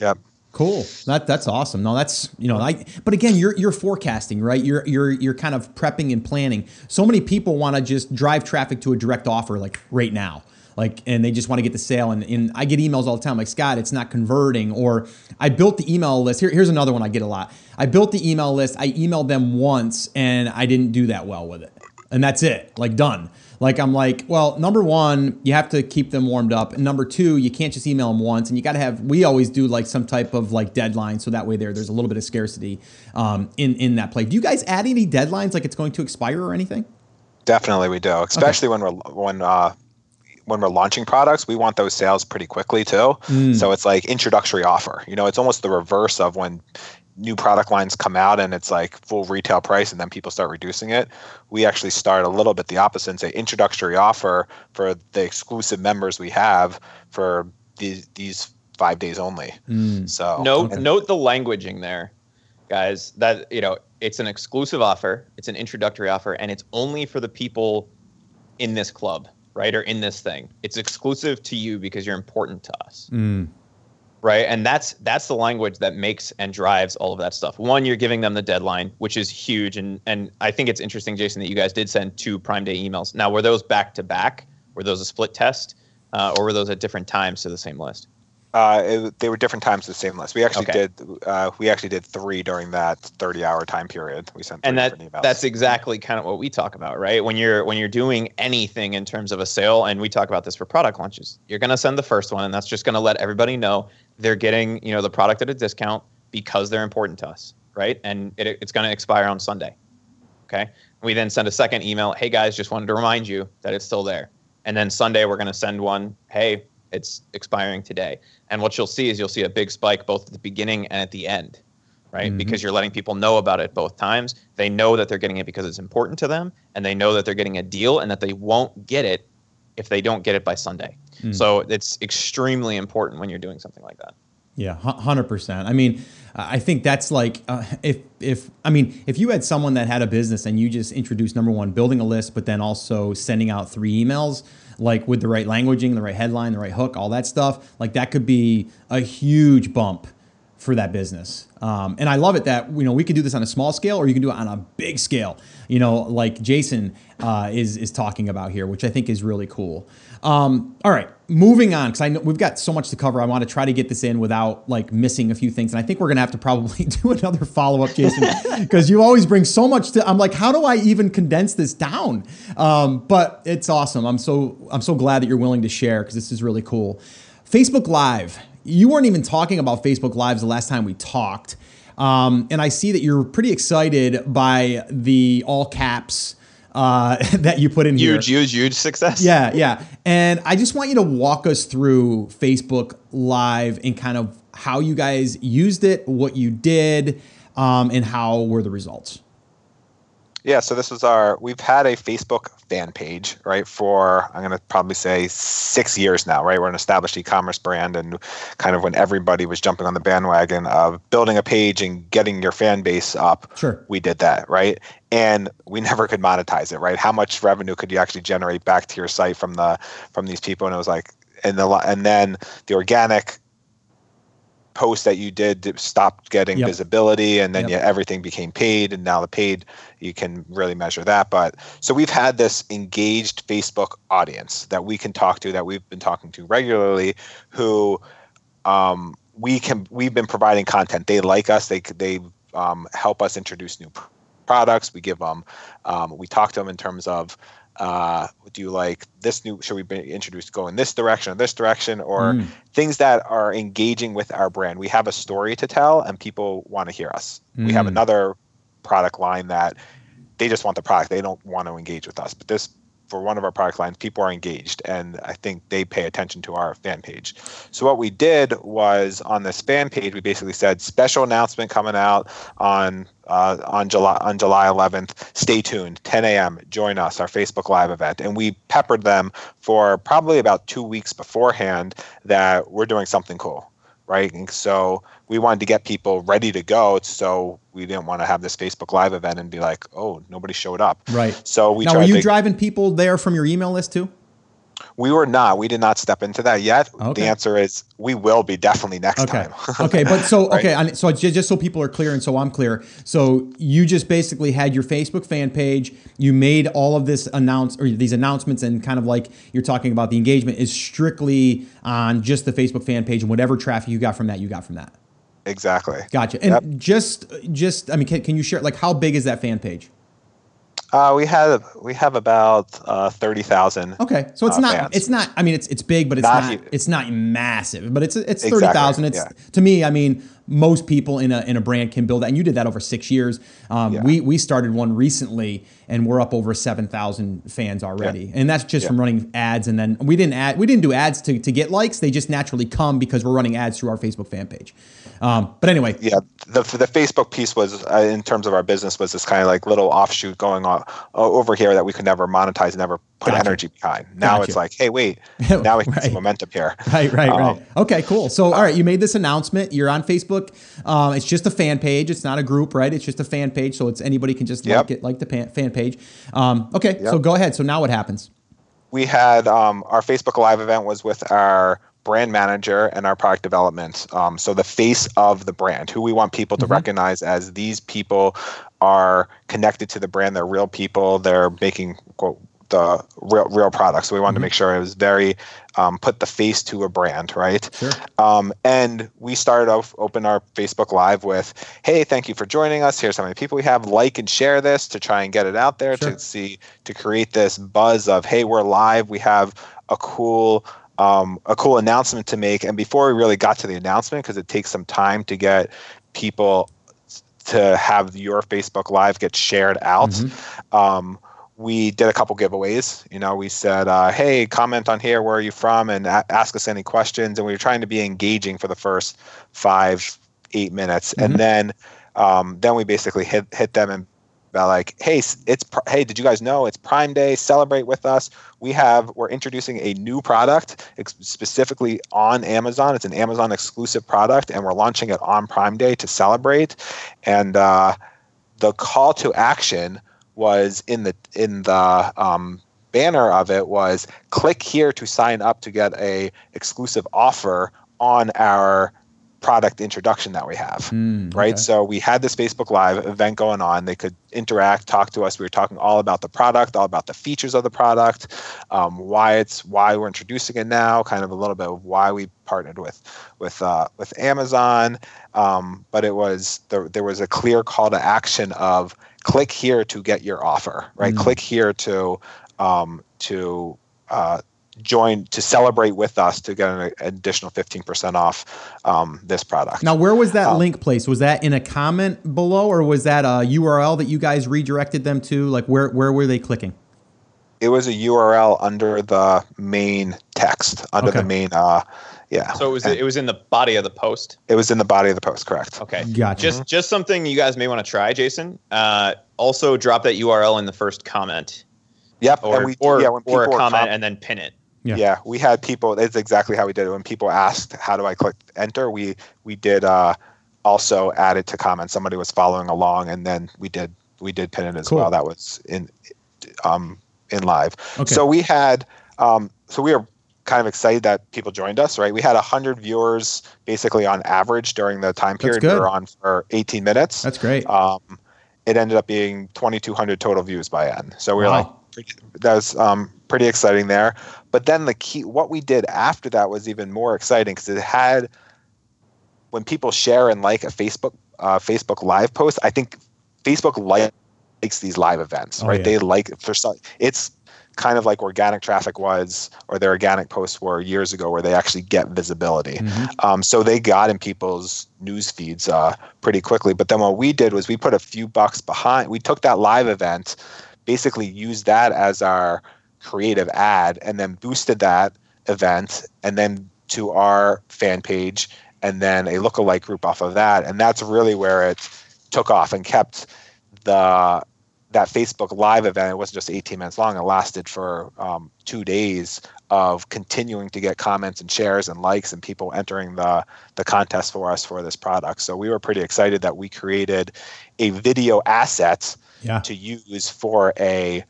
Speaker 2: yeah.
Speaker 1: Cool. That that's awesome. No, that's you know, I but again, you're you're forecasting, right? You're you're you're kind of prepping and planning. So many people want to just drive traffic to a direct offer like right now. Like and they just want to get the sale and, and I get emails all the time like Scott, it's not converting or I built the email list. Here, here's another one I get a lot. I built the email list, I emailed them once and I didn't do that well with it. And that's it. Like done. Like I'm like, well, number one, you have to keep them warmed up, and number two, you can't just email them once, and you got to have. We always do like some type of like deadline, so that way there there's a little bit of scarcity um, in in that play. Do you guys add any deadlines, like it's going to expire or anything?
Speaker 2: Definitely, we do, especially okay. when we're when uh, when we're launching products, we want those sales pretty quickly too. Mm. So it's like introductory offer. You know, it's almost the reverse of when new product lines come out and it's like full retail price and then people start reducing it we actually start a little bit the opposite and say introductory offer for the exclusive members we have for these these five days only. Mm. so
Speaker 3: note and, note the languaging there guys that you know it's an exclusive offer it's an introductory offer and it's only for the people in this club right or in this thing. It's exclusive to you because you're important to us. Mm right and that's that's the language that makes and drives all of that stuff one you're giving them the deadline which is huge and and i think it's interesting jason that you guys did send two prime day emails now were those back to back were those a split test uh, or were those at different times to the same list
Speaker 2: uh, it, they were different times to the same list. We actually okay. did uh, we actually did three during that 30 hour time period. We sent
Speaker 3: and that that's exactly kind of what we talk about, right? When you're when you're doing anything in terms of a sale, and we talk about this for product launches, you're going to send the first one, and that's just going to let everybody know they're getting you know the product at a discount because they're important to us, right? And it, it's going to expire on Sunday. Okay. We then send a second email. Hey guys, just wanted to remind you that it's still there. And then Sunday we're going to send one. Hey, it's expiring today. And what you'll see is you'll see a big spike both at the beginning and at the end, right? Mm-hmm. Because you're letting people know about it both times. They know that they're getting it because it's important to them, and they know that they're getting a deal and that they won't get it if they don't get it by Sunday. Mm-hmm. So it's extremely important when you're doing something like that.
Speaker 1: Yeah, hundred percent. I mean, I think that's like uh, if if I mean if you had someone that had a business and you just introduced number one building a list, but then also sending out three emails like with the right languaging, the right headline, the right hook, all that stuff, like that could be a huge bump for that business. Um, and I love it that you know we can do this on a small scale or you can do it on a big scale. You know, like Jason uh, is is talking about here, which I think is really cool. Um, all right, moving on because I know we've got so much to cover. I want to try to get this in without like missing a few things, and I think we're gonna have to probably do another follow up, Jason, because you always bring so much to. I'm like, how do I even condense this down? Um, but it's awesome. I'm so I'm so glad that you're willing to share because this is really cool. Facebook Live. You weren't even talking about Facebook Lives the last time we talked, um, and I see that you're pretty excited by the all caps uh, that you put in
Speaker 3: huge, here. Huge, huge, huge success.
Speaker 1: Yeah, yeah. And I just want you to walk us through Facebook Live and kind of how you guys used it, what you did, um, and how were the results.
Speaker 2: Yeah, so this was our. We've had a Facebook fan page, right, for I'm going to probably say six years now, right? We're an established e-commerce brand, and kind of when everybody was jumping on the bandwagon of building a page and getting your fan base up,
Speaker 1: sure,
Speaker 2: we did that, right? And we never could monetize it, right? How much revenue could you actually generate back to your site from the from these people? And it was like and the and then the organic post that you did stopped getting yep. visibility and then yep. yeah, everything became paid and now the paid you can really measure that but so we've had this engaged facebook audience that we can talk to that we've been talking to regularly who um, we can we've been providing content they like us they they um, help us introduce new products we give them um, we talk to them in terms of uh, do you like this new should we be introduced go in this direction or this direction or mm. things that are engaging with our brand we have a story to tell and people want to hear us mm. we have mm. another product line that they just want the product they don't want to engage with us but this for one of our product lines, people are engaged, and I think they pay attention to our fan page. So what we did was on this fan page, we basically said special announcement coming out on uh, on July on July 11th. Stay tuned, 10 a.m. Join us, our Facebook Live event, and we peppered them for probably about two weeks beforehand that we're doing something cool right? And so we wanted to get people ready to go. So we didn't want to have this Facebook Live event and be like, oh, nobody showed up.
Speaker 1: Right.
Speaker 2: So we
Speaker 1: now,
Speaker 2: were
Speaker 1: you
Speaker 2: to,
Speaker 1: driving people there from your email list too?
Speaker 2: We were not. We did not step into that yet. Okay. The answer is we will be definitely next
Speaker 1: okay.
Speaker 2: time.
Speaker 1: okay, but so right? okay, so just so people are clear and so I'm clear. So you just basically had your Facebook fan page. You made all of this announce or these announcements and kind of like you're talking about the engagement is strictly on just the Facebook fan page and whatever traffic you got from that, you got from that.
Speaker 2: Exactly.
Speaker 1: Gotcha. And yep. just just I mean, can, can you share like how big is that fan page?
Speaker 2: Uh, we have we have about uh, thirty thousand.
Speaker 1: Okay, so it's uh, not fans. it's not. I mean, it's it's big, but it's not, not it's not massive. But it's it's thirty thousand. Exactly. It's yeah. to me. I mean, most people in a in a brand can build that, and you did that over six years. Um, yeah. We we started one recently, and we're up over seven thousand fans already, yeah. and that's just from running ads. And then we didn't add we didn't do ads to to get likes. They just naturally come because we're running ads through our Facebook fan page. Um, but anyway,
Speaker 2: yeah, the the Facebook piece was uh, in terms of our business was this kind of like little offshoot going on uh, over here that we could never monetize, never put gotcha. energy behind. Now gotcha. it's like, hey, wait, now we can right. see momentum here.
Speaker 1: Right, right, um, right. Okay, cool. So, all right, you made this announcement. You're on Facebook. Um, it's just a fan page. It's not a group, right? It's just a fan page, so it's anybody can just yep. like it, like the pan, fan page. Um, okay, yep. so go ahead. So now what happens?
Speaker 2: We had um, our Facebook Live event was with our brand manager and our product development. Um, so the face of the brand, who we want people to mm-hmm. recognize as these people are connected to the brand. They're real people. They're making quote the real real products. So we wanted mm-hmm. to make sure it was very um, put the face to a brand, right? Sure. Um, and we started off open our Facebook Live with, "Hey, thank you for joining us. Here's how many people we have. Like and share this to try and get it out there sure. to see to create this buzz of, hey, we're live. We have a cool." Um, a cool announcement to make. And before we really got to the announcement, because it takes some time to get people to have your Facebook Live get shared out. Mm-hmm. Um, we did a couple giveaways. You know, we said, uh, "Hey, comment on here. Where are you from?" and a- ask us any questions. And we were trying to be engaging for the first five, eight minutes, mm-hmm. and then, um, then we basically hit hit them and about like, hey, it's hey, did you guys know it's Prime Day? Celebrate with us. We have we're introducing a new product ex- specifically on Amazon. It's an Amazon exclusive product, and we're launching it on Prime Day to celebrate. And uh, the call to action was in the in the um, banner of it was click here to sign up to get a exclusive offer on our product introduction that we have, mm, right? So we had this Facebook Live event going on. They could interact, talk to us. We were talking all about the product, all about the features of the product, um, why it's why we're introducing it now, kind of a little bit of why we partnered with with uh, with Amazon. Um, but it was there, there was a clear call to action of click here to get your offer, right? Mm. Click here to um, to uh, join to celebrate with us to get an additional 15% off um, this product.
Speaker 1: Now, where was that um, link placed? Was that in a comment below or was that a URL that you guys redirected them to? Like where, where were they clicking?
Speaker 2: It was a URL under the main text, under okay. the main, uh, yeah.
Speaker 3: So it was and it was in the body of the post.
Speaker 2: It was in the body of the post, correct?
Speaker 3: Okay,
Speaker 1: gotcha.
Speaker 3: Just just something you guys may want to try, Jason. Uh, also, drop that URL in the first comment.
Speaker 2: Yep,
Speaker 3: or we, or, yeah, or a comment com- and then pin it.
Speaker 2: Yeah. yeah, we had people. That's exactly how we did it. When people asked, "How do I click enter?" We we did uh, also add it to comments. Somebody was following along, and then we did we did pin it as cool. well. That was in um, in live. Okay. So we had um, so we are kind of excited that people joined us. Right, we had hundred viewers basically on average during the time period we were on for 18 minutes.
Speaker 1: That's great.
Speaker 2: Um, it ended up being 2,200 total views by end. So we wow. were like, that was um, pretty exciting there. But then the key, what we did after that was even more exciting because it had when people share and like a Facebook uh, Facebook live post. I think Facebook likes these live events, oh, right? Yeah. They like for some. It's kind of like organic traffic was or their organic posts were years ago where they actually get visibility mm-hmm. um, so they got in people's news feeds uh, pretty quickly but then what we did was we put a few bucks behind we took that live event basically used that as our creative ad and then boosted that event and then to our fan page and then a lookalike group off of that and that's really where it took off and kept the that Facebook Live event, it wasn't just 18 minutes long. It lasted for um, two days of continuing to get comments and shares and likes and people entering the the contest for us for this product. So we were pretty excited that we created a video asset yeah. to use for a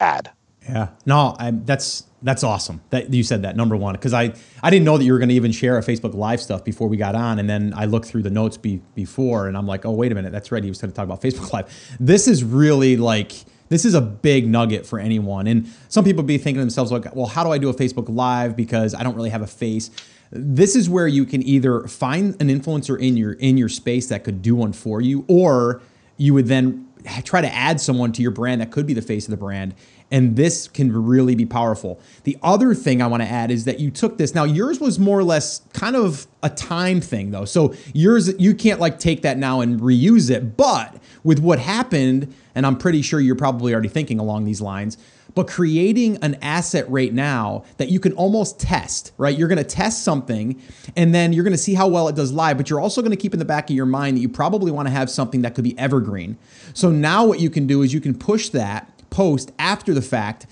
Speaker 2: ad.
Speaker 1: Yeah, no, I'm, that's that's awesome that you said that number one because I I didn't know that you were going to even share a Facebook Live stuff before we got on, and then I looked through the notes be, before, and I'm like, oh wait a minute, that's right, he was going to talk about Facebook Live. This is really like this is a big nugget for anyone, and some people be thinking to themselves like, well, how do I do a Facebook Live because I don't really have a face. This is where you can either find an influencer in your in your space that could do one for you, or you would then try to add someone to your brand that could be the face of the brand and this can really be powerful. The other thing I want to add is that you took this. Now, yours was more or less kind of a time thing, though. So, yours, you can't like take that now and reuse it. But with what happened, and I'm pretty sure you're probably already thinking along these lines, but creating an asset right now that you can almost test, right? You're going to test something and then you're going to see how well it does live, but you're also going to keep in the back of your mind that you probably want to have something that could be evergreen. So now what you can do is you can push that post after the fact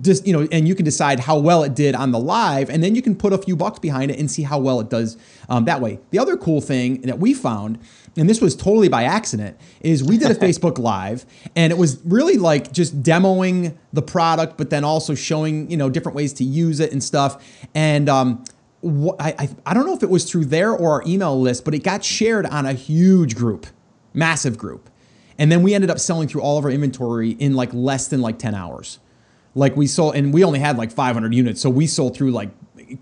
Speaker 1: just you know and you can decide how well it did on the live and then you can put a few bucks behind it and see how well it does um, that way the other cool thing that we found and this was totally by accident is we did a facebook live and it was really like just demoing the product but then also showing you know different ways to use it and stuff and um, I, I, I don't know if it was through there or our email list but it got shared on a huge group massive group and then we ended up selling through all of our inventory in like less than like 10 hours. Like we sold, and we only had like 500 units. So we sold through like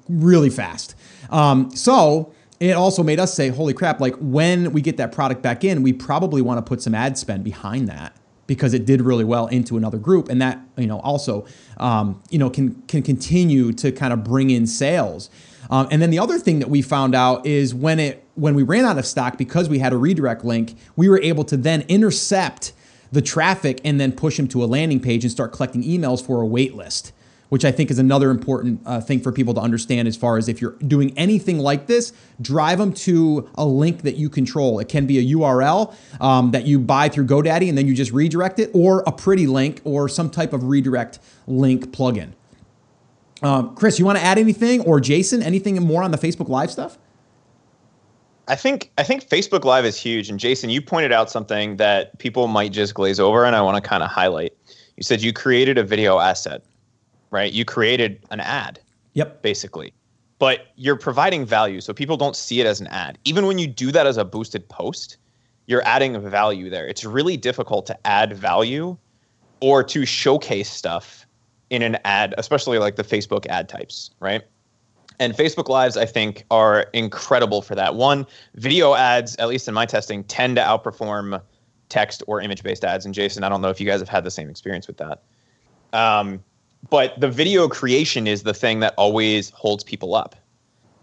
Speaker 1: really fast. Um, so it also made us say, holy crap, like when we get that product back in, we probably want to put some ad spend behind that because it did really well into another group. And that you know also um, you know can can continue to kind of bring in sales. Um, and then the other thing that we found out is when it when we ran out of stock because we had a redirect link, we were able to then intercept the traffic and then push them to a landing page and start collecting emails for a wait list which I think is another important uh, thing for people to understand as far as if you're doing anything like this, drive them to a link that you control. It can be a URL um, that you buy through GoDaddy and then you just redirect it, or a pretty link or some type of redirect link plugin. Um, Chris, you want to add anything, or Jason, anything more on the Facebook Live stuff?
Speaker 3: I think I think Facebook Live is huge, and Jason, you pointed out something that people might just glaze over, and I want to kind of highlight. You said you created a video asset, right? You created an ad.
Speaker 1: Yep.
Speaker 3: Basically, but you're providing value, so people don't see it as an ad. Even when you do that as a boosted post, you're adding value there. It's really difficult to add value or to showcase stuff in an ad, especially like the Facebook ad types, right? And Facebook Lives, I think, are incredible for that. One, video ads, at least in my testing, tend to outperform text or image based ads. And Jason, I don't know if you guys have had the same experience with that. Um, but the video creation is the thing that always holds people up.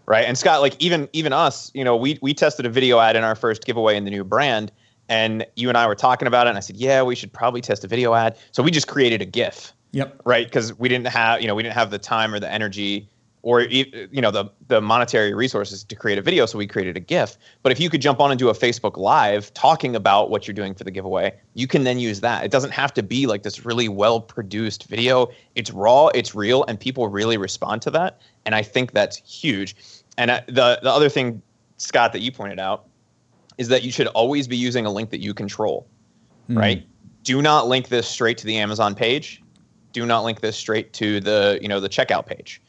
Speaker 3: Right. And Scott, like even even us, you know, we we tested a video ad in our first giveaway in the new brand, and you and I were talking about it, and I said, Yeah, we should probably test a video ad. So we just created a GIF
Speaker 1: Yep.
Speaker 3: Right, because we didn't have, you know, we didn't have the time or the energy or you know the the monetary resources to create a video, so we created a GIF. But if you could jump on and do a Facebook Live talking about what you're doing for the giveaway, you can then use that. It doesn't have to be like this really well produced video. It's raw, it's real, and people really respond to that. And I think that's huge. And uh, the the other thing, Scott, that you pointed out is that you should always be using a link that you control. Mm. Right. Do not link this straight to the Amazon page do not link this straight to the you know the checkout page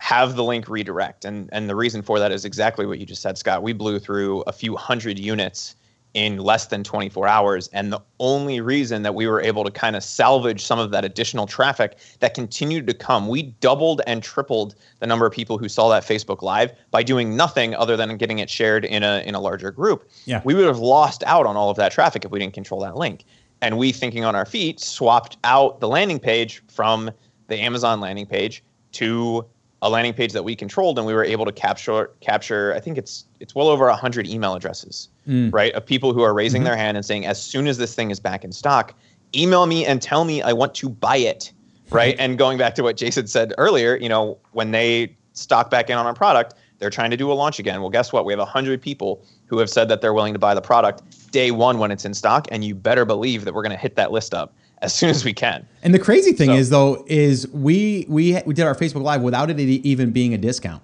Speaker 3: have the link redirect. And and the reason for that is exactly what you just said, Scott. We blew through a few hundred units in less than 24 hours. And the only reason that we were able to kind of salvage some of that additional traffic that continued to come, we doubled and tripled the number of people who saw that Facebook Live by doing nothing other than getting it shared in a in a larger group.
Speaker 1: Yeah.
Speaker 3: We would have lost out on all of that traffic if we didn't control that link. And we, thinking on our feet, swapped out the landing page from the Amazon landing page to a landing page that we controlled, and we were able to capture capture. I think it's it's well over hundred email addresses,
Speaker 1: Mm.
Speaker 3: right, of people who are raising
Speaker 1: Mhm.
Speaker 3: their hand and saying, as soon as this thing is back in stock, email me and tell me I want to buy it, right? and going back to what Jason said earlier, you know, when they stock back in on our product, they're trying to do a launch again. Well, guess what? We have hundred people who have said that they're willing to buy the product day one when it's in stock, and you better believe that we're going to hit that list up as soon as we can.
Speaker 1: And the crazy thing
Speaker 3: So-
Speaker 1: is though is we we we did our Facebook Live without it even being a discount,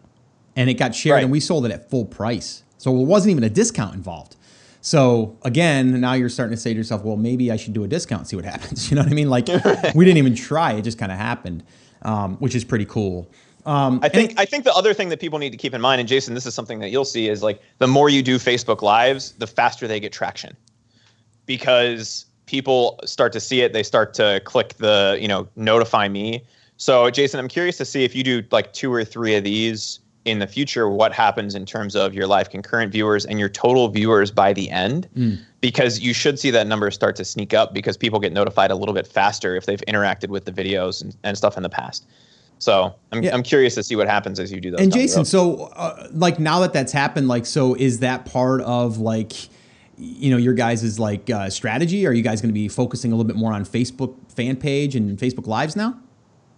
Speaker 1: and it got shared
Speaker 3: Right.
Speaker 1: and we sold it at full price. So it wasn't even a discount involved. So again, now you're starting to say to yourself, well, maybe I should do a discount and see what happens. You know what I mean? Like we didn't even try; it just kind of happened, um, which is pretty cool. Um,
Speaker 3: I think
Speaker 1: and-
Speaker 3: I think the other thing that people need to keep in mind, and Jason, this is something that you'll see, is like the more you do Facebook Lives, the faster they get traction, because people start to see it, they start to click the you know notify me. So Jason, I'm curious to see if you do like two or three of these in the future, what happens in terms of your live concurrent viewers and your total viewers by the end,
Speaker 1: Mm.
Speaker 3: because you should see that number start to sneak up because people get notified a little bit faster if they've interacted with the videos and, and stuff in the past. So I'm,
Speaker 1: Yeah.
Speaker 3: I'm curious to see what happens as you do those.
Speaker 1: And Jason, so uh, like now that that's happened, like so is that part of like you know your guys' is like uh, strategy? Are you guys going to be focusing a little bit more on Facebook fan page and Facebook Lives now?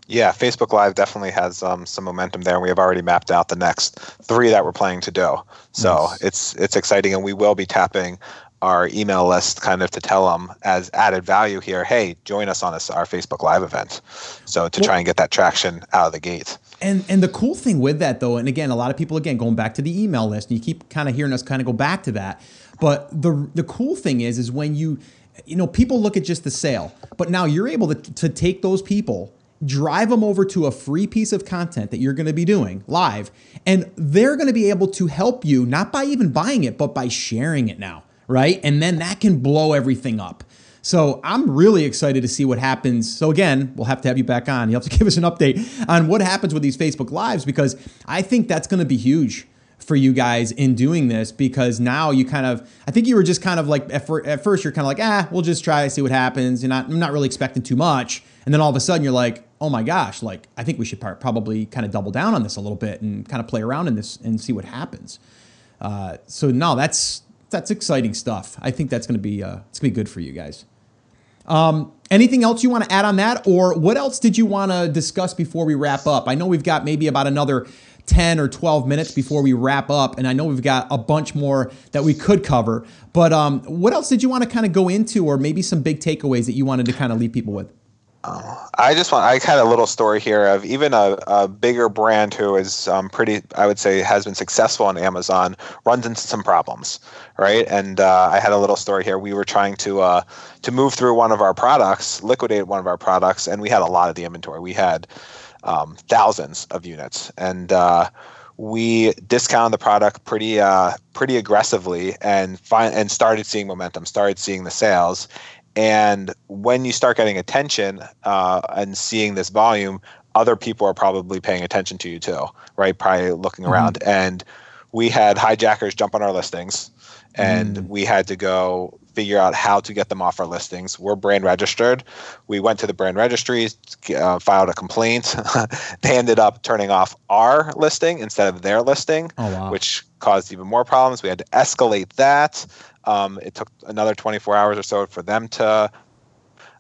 Speaker 2: Yeah, Facebook Live definitely has um, some momentum there, and we have already mapped out the next three that we're planning to do. So
Speaker 1: Nice.
Speaker 2: it's it's exciting, and we will be tapping our email list kind of to tell them as added value here. Hey, join us on this our Facebook Live event. So to try and get that traction out of the gate.
Speaker 1: And and the cool thing with that though, and again, a lot of people again going back to the email list, and you keep kind of hearing us kind of go back to that. But the the cool thing is, is when you, you know, people look at just the sale, but now you're able to to take those people, drive them over to a free piece of content that you're going to be doing live, and they're going to be able to help you not by even buying it, but by sharing it now, right? And then that can blow everything up. So I'm really excited to see what happens. So again, we'll have to have you back on. You have to give us an update on what happens with these Facebook Lives because I think that's going to be huge for you guys in doing this because now you kind of I think you were just kind of like at, fir- at first you're kind of like ah we'll just try see what happens. You're not I'm not really expecting too much, and then all of a sudden you're like oh my gosh like I think we should probably kind of double down on this a little bit and kind of play around in this and see what happens. Uh, so no, that's that's exciting stuff. I think that's going to be uh, it's to be good for you guys. Um, anything else you want to add on that, or what else did you want to discuss before we wrap up? I know we've got maybe about another ten or twelve minutes before we wrap up, and I know we've got a bunch more that we could cover. But um, what else did you want to kind of go into, or maybe some big takeaways that you wanted to kind of leave people with?
Speaker 2: I just want. I had a little story here of even a, a bigger brand who is um, pretty. I would say has been successful on Amazon runs into some problems, right? And uh, I had a little story here. We were trying to uh, to move through one of our products, liquidate one of our products, and we had a lot of the inventory. We had um, thousands of units, and uh, we discounted the product pretty uh, pretty aggressively, and find and started seeing momentum, started seeing the sales. And when you start getting attention uh, and seeing this volume, other people are probably paying attention to you too, right? Probably looking around. And we had hijackers jump on our listings, and we had to go figure out how to get them off our listings. We're brand registered. We went to the brand registries, uh, filed a complaint. they ended up turning off our listing instead of their listing,
Speaker 1: Oh, wow.
Speaker 2: which caused even more problems. We had to escalate that. Um, it took another 24 hours or so for them to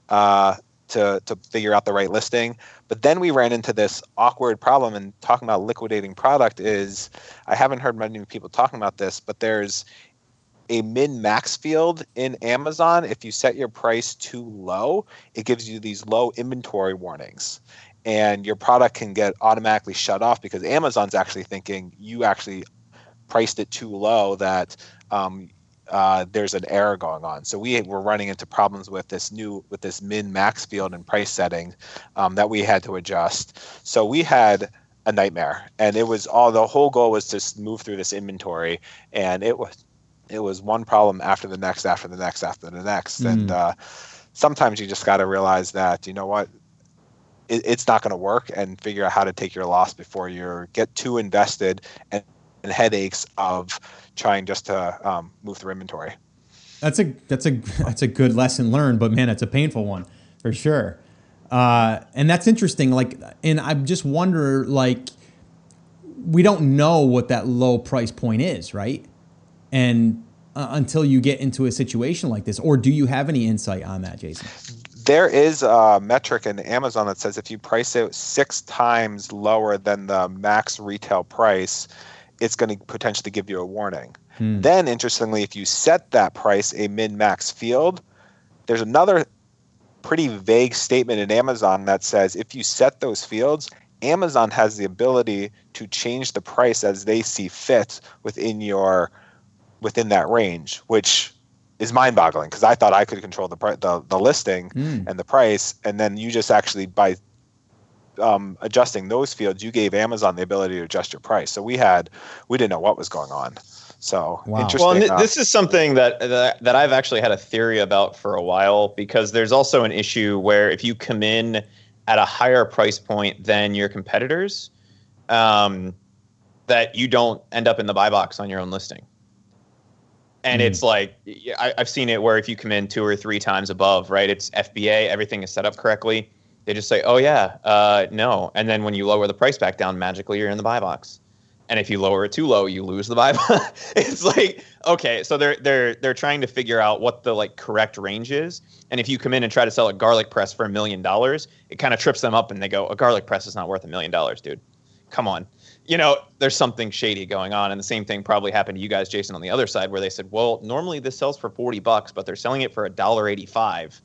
Speaker 2: uh, to to figure out the right listing. But then we ran into this awkward problem. And talking about liquidating product is, I haven't heard many people talking about this, but there's a min max field in Amazon. If you set your price too low, it gives you these low inventory warnings. And your product can get automatically shut off because Amazon's actually thinking you actually priced it too low that um, uh, there's an error going on. So we were running into problems with this new with this min max field and price setting um, that we had to adjust. So we had a nightmare. And it was all the whole goal was to move through this inventory, and it was it was one problem after the next, after the next, after the next, mm. and uh, sometimes you just got to realize that you know what it, it's not going to work and figure out how to take your loss before you get too invested and, and headaches of trying just to um, move through inventory.
Speaker 1: That's a that's a that's a good lesson learned, but man, it's a painful one for sure. Uh, and that's interesting. Like, and I just wonder, like, we don't know what that low price point is, right? And uh, until you get into a situation like this, or do you have any insight on that, Jason?
Speaker 2: There is a metric in Amazon that says if you price it six times lower than the max retail price, it's going to potentially give you a warning. Hmm. Then, interestingly, if you set that price a min max field, there's another pretty vague statement in Amazon that says if you set those fields, Amazon has the ability to change the price as they see fit within your within that range, which is mind-boggling because I thought I could control the the, the listing mm. and the price, and then you just actually by um, adjusting those fields, you gave Amazon the ability to adjust your price. So we had we didn't know what was going on. So wow. interesting.
Speaker 3: Well, th- this is something that, that that I've actually had a theory about for a while because there's also an issue where if you come in at a higher price point than your competitors, um, that you don't end up in the buy box on your own listing. And mm. it's like I, I've seen it where if you come in two or three times above, right? It's FBA, everything is set up correctly. They just say, "Oh yeah, uh, no," and then when you lower the price back down, magically you're in the buy box and if you lower it too low, you lose the buy. Box. it's like okay, so they're they're they're trying to figure out what the like correct range is, and if you come in and try to sell a garlic press for a million dollars, it kind of trips them up, and they go, a garlic press is not worth a million dollars, dude. Come on, you know, there's something shady going on, and the same thing probably happened to you guys, Jason, on the other side, where they said, well, normally this sells for forty bucks, but they're selling it for a dollar eighty-five.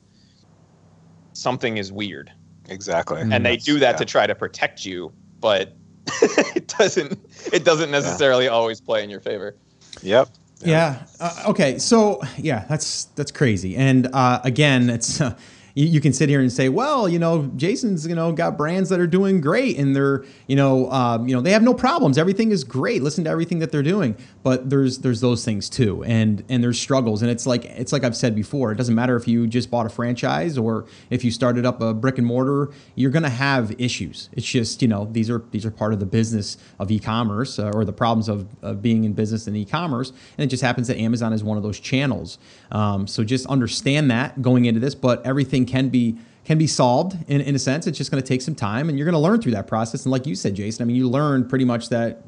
Speaker 3: Something is weird.
Speaker 2: Exactly,
Speaker 3: and they do that yeah. to try to protect you, but it doesn't it doesn't necessarily yeah. always play in your favor.
Speaker 2: Yep.
Speaker 1: Yeah. Uh, okay. So yeah, that's that's crazy. And uh, again, it's uh, you, you, can sit here and say, well, you know, Jason's, you know, got brands that are doing great and they're, you know, um, you know, they have no problems. Everything is great. Listen to everything that they're doing. But there's there's those things too, and and there's struggles. And it's like it's like I've said before. It doesn't matter if you just bought a franchise or if you started up a brick and mortar. You're gonna have issues. It's just you know these are these are part of the business of e-commerce uh, or the problems of, of being in business in e-commerce. And it just happens that Amazon is one of those channels. Um, so just understand that going into this. But everything can be can be solved in, in a sense. It's just going to take some time, and you're going to learn through that process. And like you said, Jason, I mean, you learned pretty much that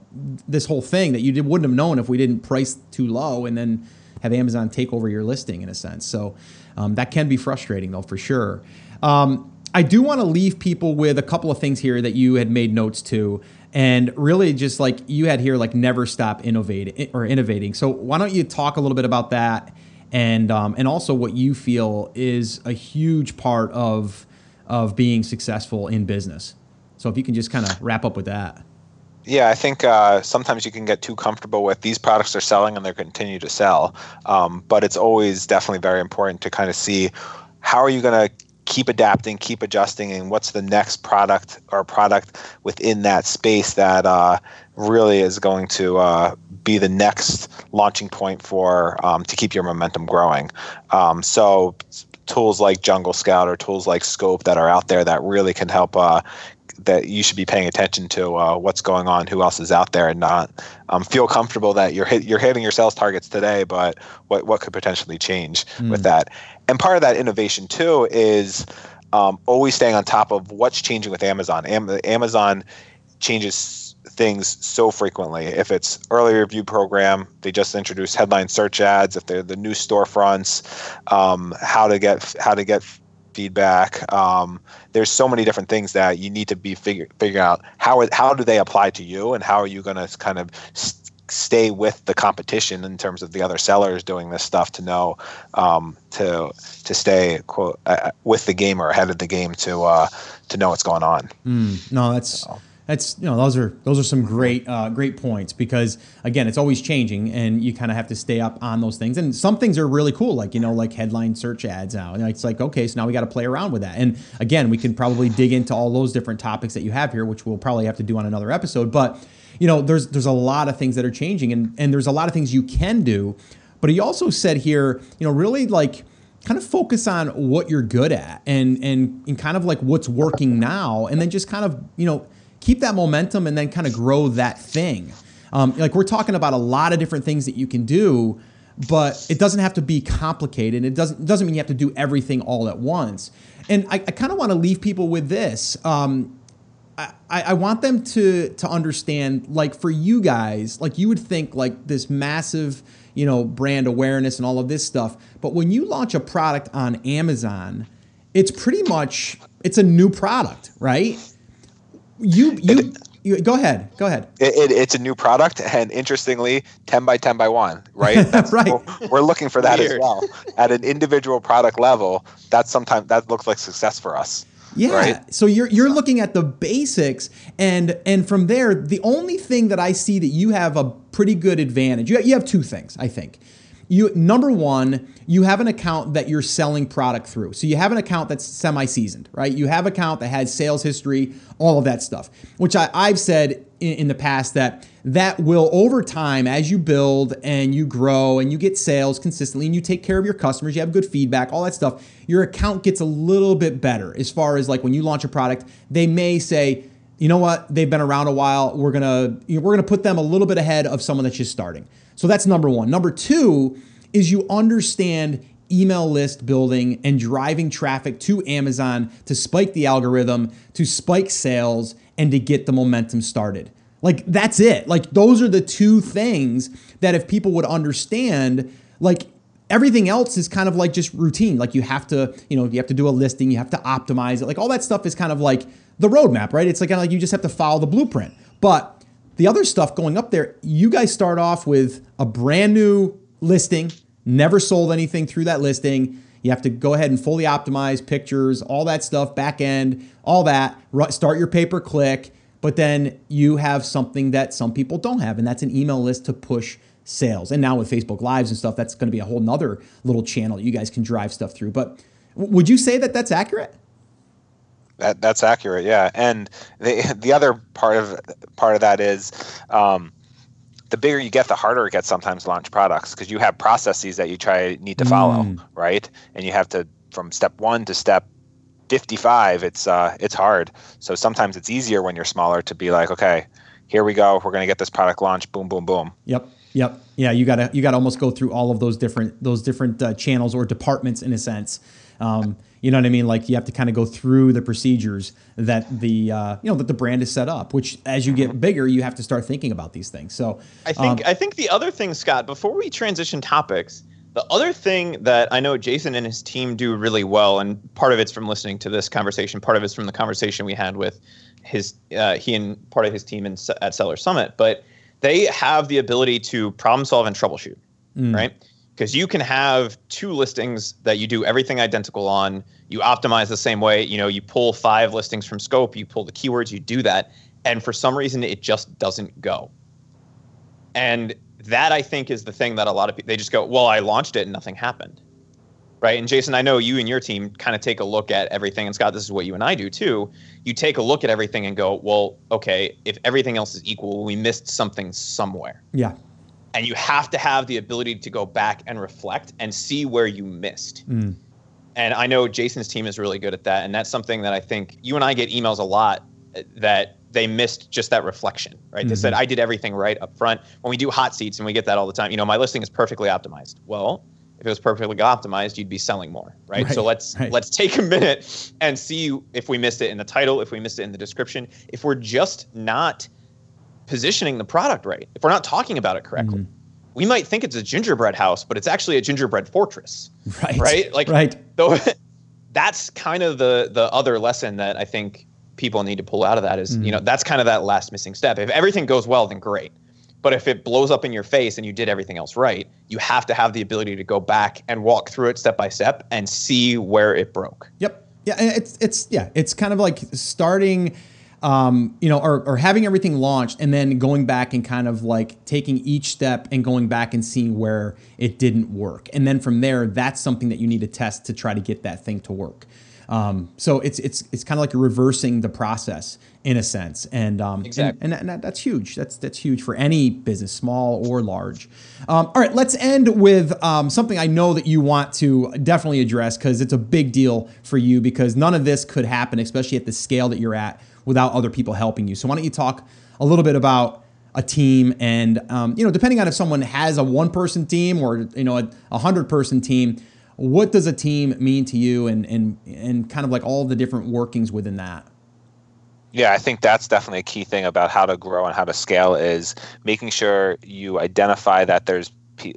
Speaker 1: this whole thing that you did, wouldn't have known if we didn't price too low and then have Amazon take over your listing in a sense. So um, that can be frustrating, though, for sure. Um, I do want to leave people with a couple of things here that you had made notes to. And really, just like you had here, like never stop innovating or innovating. So, why don't you talk a little bit about that and um, and also what you feel is a huge part of of being successful in business. So if you can just kind of wrap up with that.
Speaker 2: Yeah, I think uh, sometimes you can get too comfortable with these products are selling and they continue to sell, um, but it's always definitely very important to kind of see how are you going to keep adapting, keep adjusting, and what's the next product or product within that space that uh, really is going to uh, be the next launching point for um, to keep your momentum growing. Um, so tools like Jungle Scout or tools like Scope that are out there that really can help uh, that you should be paying attention to uh, what's going on, who else is out there, and not um, feel comfortable that you're hit, you're hitting your sales targets today, but what what could potentially change mm. with that. And part of that innovation too is um, always staying on top of what's changing with Amazon. Am- Amazon changes things so frequently. If it's early review program, they just introduced headline search ads. If they're the new storefronts, um, how to get how to get feedback. Um, there's so many different things that you need to be figure figure out how how do they apply to you, and how are you going to kind of st- stay with the competition in terms of the other sellers doing this stuff to know um, to to stay quote uh, with the game or ahead of the game to uh, to know what's going on.
Speaker 1: Mm, no, that's. So. That's you know those are those are some great uh, great points because again it's always changing and you kind of have to stay up on those things. And some things are really cool like you know like headline search ads now and it's like okay so now we got to play around with that. And again we can probably dig into all those different topics that you have here which we'll probably have to do on another episode. But you know there's there's a lot of things that are changing and and there's a lot of things you can do but he also said here you know really like kind of focus on what you're good at and and and kind of like what's working now and then just kind of you know keep that momentum and then kind of grow that thing. Um, like we're talking about a lot of different things that you can do, but it doesn't have to be complicated. It doesn't doesn't mean you have to do everything all at once. And I, I kind of want to leave people with this. Um, I, I want them to to understand, like for you guys, like you would think like this massive, you know, brand awareness and all of this stuff. But when you launch a product on Amazon, it's pretty much it's a new product, right? you you, you go ahead go ahead
Speaker 2: it, it, it's a new product and interestingly 10 by 10 by 1 right
Speaker 1: right
Speaker 2: we're, we're, looking for that Weird. as well at an individual product level that's sometimes that looks like success for us
Speaker 1: yeah. Right? So you're you're looking at the basics and and from there the only thing that I see that you have a pretty good advantage. You you have two things, I think you number one you have an account that you're selling product through. So you have an account that's semi-seasoned right? You have an account that has sales history all of that stuff which I, i've said in, in the past that that will over time as you build and you grow and you get sales consistently and you take care of your customers you have good feedback all that stuff your account gets a little bit better as far as like when you launch a product they may say you know what? They've been around a while. We're gonna we're gonna put them a little bit ahead of someone that's just starting so that's number one. Number two is you understand email list building and driving traffic to Amazon to spike the algorithm, to spike sales, and to get the momentum started. Like that's it. Like those are the two things that if people would understand, like everything else is kind of like just routine. Like you have to, you know, you have to do a listing, you have to optimize it. Like all that stuff is kind of like the roadmap, right? It's like kind of like you just have to follow the blueprint. But the other stuff going up there, you guys start off with a brand new listing, never sold anything through that listing. You have to go ahead and fully optimize pictures, all that stuff, back end, all that. Start your pay per click, but then you have something that some people don't have, and that's an email list to push sales. And now with Facebook Lives and stuff, that's going to be a whole nother little channel you guys can drive stuff through. But would you say that that's accurate?
Speaker 2: That that's accurate, yeah. And the the other part of part of that is um, the bigger you get, the harder it gets sometimes to launch products because you have processes that you try need to follow, mm. right? And you have to from step one to step 55 it's uh it's hard so sometimes it's easier when you're smaller to be like okay here we go we're going to get this product launched boom boom boom
Speaker 1: yep yep yeah you gotta you gotta almost go through all of those different those different uh, channels or departments in a sense um, you know what I mean? Like you have to kind of go through the procedures that the uh, you know that the brand is set up. Which as you get mm-hmm. bigger, you have to start thinking about these things. So
Speaker 3: I think um, I think the other thing, Scott, before we transition topics, the other thing that I know Jason and his team do really well, and part of it's from listening to this conversation, part of it's from the conversation we had with his uh, he and part of his team in, at Seller Summit, but they have the ability to problem solve and troubleshoot, mm. right? Because you can have two listings that you do everything identical on. You optimize the same way. You know you pull five listings from scope you pull the keywords you do that. And for some reason it just doesn't go. And that i think is the thing that a lot of people they just go well i launched it and nothing happened. Right? And jason i know you and your team kind of take a look at everything. And scott this is what you and i do too. You take a look at everything and go well okay if everything else is equal we missed something somewhere.
Speaker 1: Yeah
Speaker 3: and you have to have the ability to go back and reflect and see where you missed. Mm. And I know Jason's team is really good at that, and that's something that I think you and I get emails a lot uh, that they missed just that reflection, right? Mm-hmm. They said I did everything right up front. When we do hot seats, and we get that all the time, you know, my listing is perfectly optimized. Well, if it was perfectly optimized, you'd be selling more, right? right so let's right. let's take a minute and see if we missed it in the title, if we missed it in the description, if we're just not positioning the product right, if we're not talking about it correctly, mm-hmm. we might think it's a gingerbread house, but it's actually a gingerbread fortress.
Speaker 1: Right.
Speaker 3: Right.
Speaker 1: Like right.
Speaker 3: Though that's kind of the the other lesson that I think people need to pull out of that is, mm-hmm. you know, that's kind of that last missing step. If everything goes well, then great. But if it blows up in your face and you did everything else right, you have to have the ability to go back and walk through it step by step and see where it broke.
Speaker 1: Yep. Yeah, it's it's yeah, it's kind of like starting um, you know, or, or having everything launched and then going back and kind of like taking each step and going back and seeing where it didn't work. And then from there, that's something that you need to test to try to get that thing to work. Um, so it's it's it's kind of like reversing the process in a sense, and um, exactly. and, and, that, that's huge. That's that's huge for any business, small or large. Um, all right, let's end with um, something I know that you want to definitely address because it's a big deal for you because none of this could happen, especially at the scale that you're at, without other people helping you. So why don't you talk a little bit about a team and um, you know depending on if someone has a one person team or you know a, a hundred person team what does a team mean to you and and and kind of like all the different workings within that
Speaker 2: yeah i think that's definitely a key thing about how to grow and how to scale is making sure you identify that there's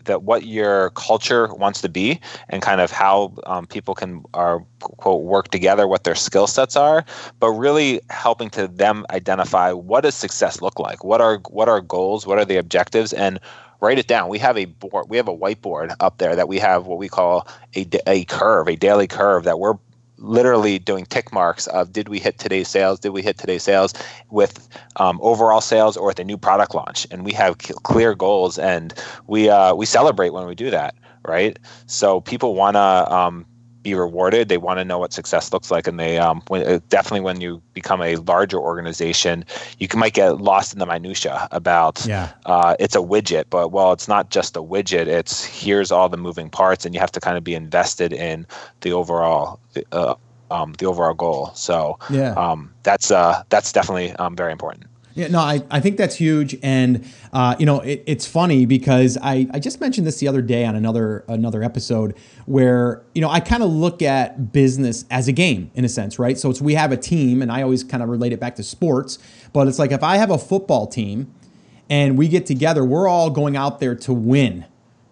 Speaker 2: that what your culture wants to be and kind of how um, people can are quote work together what their skill sets are but really helping to them identify what does success look like? What are what are goals? What are the objectives? And write it down. We have a board, we have a whiteboard up there that we have what we call a, a curve, a daily curve that we're literally doing tick marks of did we hit today's sales? Did we hit today's sales with um, overall sales or with a new product launch? And we have clear goals and we uh, we celebrate when we do that right? So people want to um, be rewarded. They want to know what success looks like, and they um, when, uh, definitely when you become a larger organization, you can might get lost in the minutia about yeah. uh, it's a widget, but well, it's not just a widget. It's here's all the moving parts, and you have to kind of be invested in the overall. Uh, um, the overall goal. So yeah. um, that's uh, that's definitely um, very important.
Speaker 1: Yeah, no, I, I think that's huge, and uh, you know it, it's funny because I, I just mentioned this the other day on another another episode where you know I kind of look at business as a game in a sense, right? So it's we have a team, and I always kind of relate it back to sports, but it's like if I have a football team and we get together, we're all going out there to win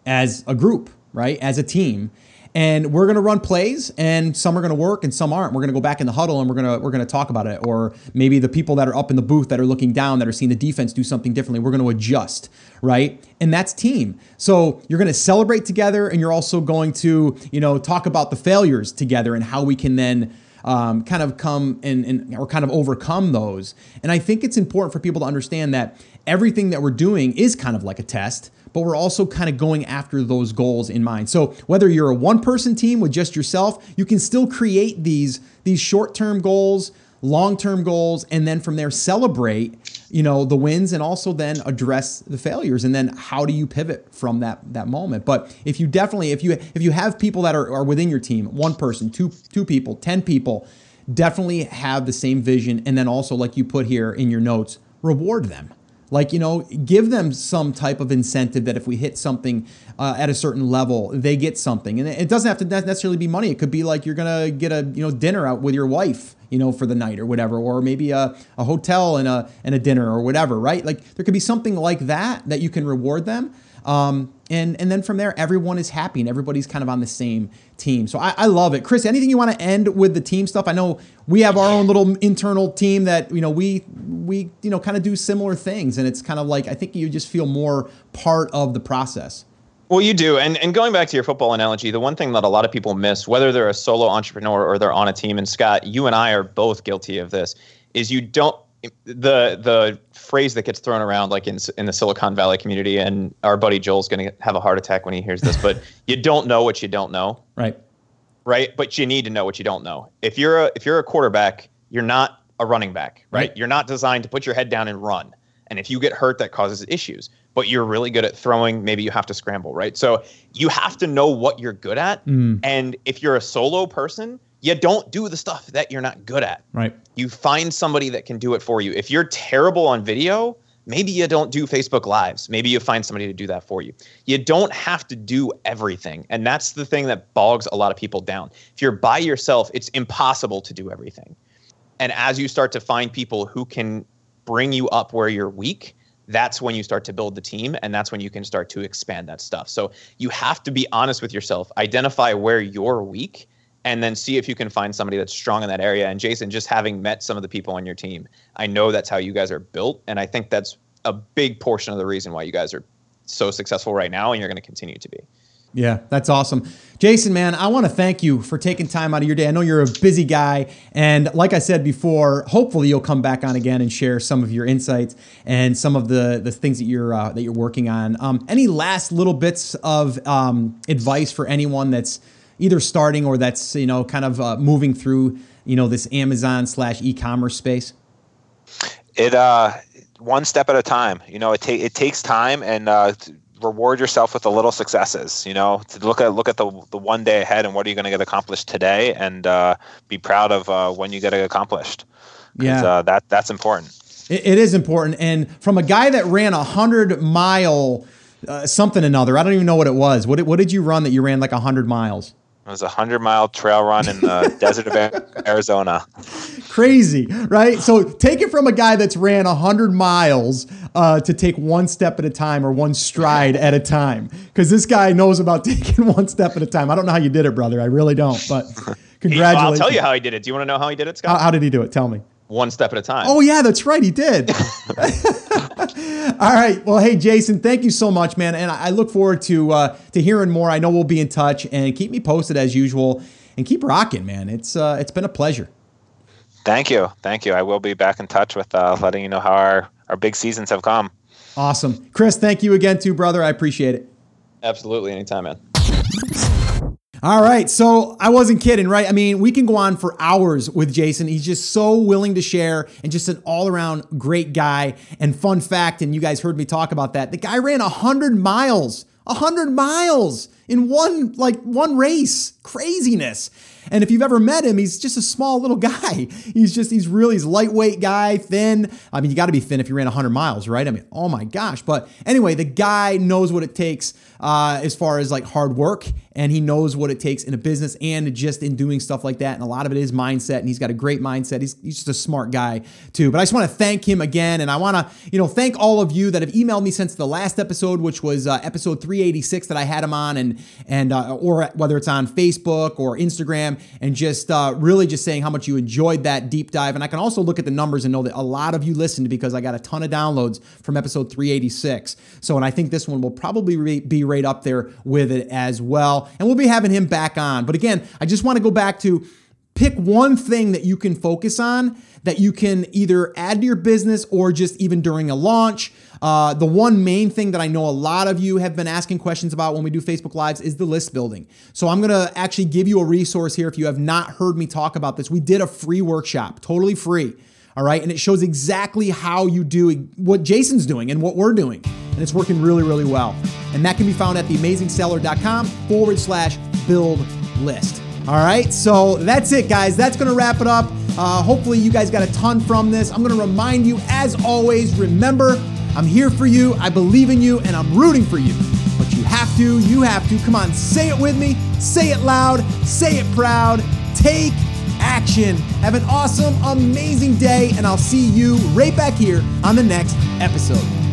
Speaker 1: as a group, right? As a team, and we're going to run plays and some are going to work and some aren't. We're going to go back in the huddle and we're going to we're going to talk about it. Or maybe the people that are up in the booth that are looking down that are seeing the defense do something differently we're going to adjust right? And that's team. So you're going to celebrate together and you're also going to you know talk about the failures together and how we can then um, kind of come and, and or kind of overcome those. And i think it's important for people to understand that everything that we're doing is kind of like a test but we're also kind of going after those goals in mind. So whether you're a one person team with just yourself, you can still create these these short-term goals, long-term goals and then from there celebrate, you know, the wins and also then address the failures and then how do you pivot from that that moment. But if you definitely if you if you have people that are, are within your team, one person, two two people, 10 people, definitely have the same vision and then also like you put here in your notes, reward them like, you know, give them some type of incentive that if we hit something uh, at a certain level, they get something. And it doesn't have to necessarily be money. It could be like you're going to get a, you know, dinner out with your wife, you know, for the night or whatever, or maybe a, a hotel and a, and a dinner or whatever, right? Like there could be something like that that you can reward them. Um, and and then from there, everyone is happy and everybody's kind of on the same team. So I, I love it, Chris. Anything you want to end with the team stuff? I know we have our own little internal team that you know we we you know kind of do similar things, and it's kind of like I think you just feel more part of the process.
Speaker 3: Well, you do. And and going back to your football analogy, the one thing that a lot of people miss, whether they're a solo entrepreneur or they're on a team, and Scott, you and I are both guilty of this, is you don't the the phrase that gets thrown around like in in the Silicon Valley community, and our buddy Joel's going to have a heart attack when he hears this, but you don't know what you don't know,
Speaker 1: right?
Speaker 3: Right, but you need to know what you don't know. If you're a if you're a quarterback, you're not a running back, right? right? You're not designed to put your head down and run. And if you get hurt, that causes issues. But you're really good at throwing. Maybe you have to scramble, right? So you have to know what you're good at. Mm. And if you're a solo person, you don't do the stuff that you're not good at.
Speaker 1: Right.
Speaker 3: You find somebody that can do it for you. If you're terrible on video, maybe you don't do Facebook Lives. Maybe you find somebody to do that for you. You don't have to do everything. And that's the thing that bogs a lot of people down. If you're by yourself, it's impossible to do everything. And as you start to find people who can bring you up where you're weak, that's when you start to build the team and that's when you can start to expand that stuff. So you have to be honest with yourself, identify where you're weak and then see if you can find somebody that's strong in that area. And Jason, just having met some of the people on your team, I know that's how you guys are built. And I think that's a big portion of the reason why you guys are so successful right now and you're going to continue to be.
Speaker 1: Yeah, that's awesome. Jason, man, I want to thank you for taking time out of your day. I know you're a busy guy, and like I said before, hopefully you'll come back on again and share some of your insights and some of the the things that you're uh, that you're working on. Um, any last little bits of um, advice for anyone that's either starting or that's you know kind of uh, moving through you know this Amazon slash e-commerce space?
Speaker 2: It uh, one step at a time. You know, it ta- it takes time and. Uh, reward yourself with the little successes you know to look at look at the the one day ahead and what are you going to get accomplished today and uh, be proud of uh, when you get it accomplished yeah uh, that that's important
Speaker 1: it, it is important and from a guy that ran a hundred mile uh, something another i don't even know what it was what, what did you run that you ran like a hundred miles
Speaker 2: it was a hundred mile trail run in the desert of Arizona.
Speaker 1: Crazy, right? So take it from a guy that's ran a hundred miles uh, to take one step at a time or one stride at a time, because this guy knows about taking one step at a time. I don't know how you did it, brother. I really don't, but congratulations.
Speaker 3: I'll tell you how he did it. Do you want to know how he did it, Scott?
Speaker 1: How, how did he do it? Tell me
Speaker 3: one step at a time.
Speaker 1: Oh yeah, that's right, he did. All right. Well, hey Jason, thank you so much, man, and I look forward to uh, to hearing more. I know we'll be in touch, and keep me posted as usual, and keep rocking, man. It's uh, it's been a pleasure.
Speaker 2: Thank you, thank you. I will be back in touch with uh, letting you know how our our big seasons have come.
Speaker 1: Awesome, Chris. Thank you again, too, brother. I appreciate it.
Speaker 3: Absolutely, anytime, man.
Speaker 1: All right. So I wasn't kidding, right? I mean, we can go on for hours with Jason. He's just so willing to share and just an all around great guy. And fun fact, and you guys heard me talk about that, the guy ran 100 miles, 100 miles in one like one race. Craziness. And if you've ever met him, he's just a small little guy. He's just, he's really, he's lightweight guy, thin. I mean, you got to be thin if you ran 100 miles, right? I mean, oh my gosh. But anyway, the guy knows what it takes uh, as far as like hard work and he knows what it takes in a business and just in doing stuff like that. And a lot of it is mindset, and he's got a great mindset. He's, he's just a smart guy too. But I just want to thank him again, and I want to you know thank all of you that have emailed me since the last episode, which was uh, episode 386 that I had him on, and and uh, or whether it's on Facebook or Instagram, and just uh, really just saying how much you enjoyed that deep dive. And I can also look at the numbers and know that a lot of you listened because I got a ton of downloads from episode 386. So, and I think this one will probably be right up there with it as well and we'll be having him back on. But again, I just want to go back to pick one thing that you can focus on that you can either add to your business or just even during a launch. Uh, the one main thing that I know a lot of you have been asking questions about when we do Facebook Lives is the list building. So I'm to actually give you a resource here if you have not heard me talk about this. We did a free workshop, totally free. All right. And it shows exactly how you do what Jason's doing and what we're doing. And it's working really, really well. And that can be found at theamazingseller.com forward slash build list. All right. So that's it, guys. That's going to wrap it up. Uh, hopefully, you guys got a ton from this. I'm going to remind you, as always, remember, I'm here for you. I believe in you and I'm rooting for you. But you have to, you have to. Come on, say it with me. Say it loud. Say it proud. Take action. Have an awesome, amazing day, and I'll see you right back here on the next episode.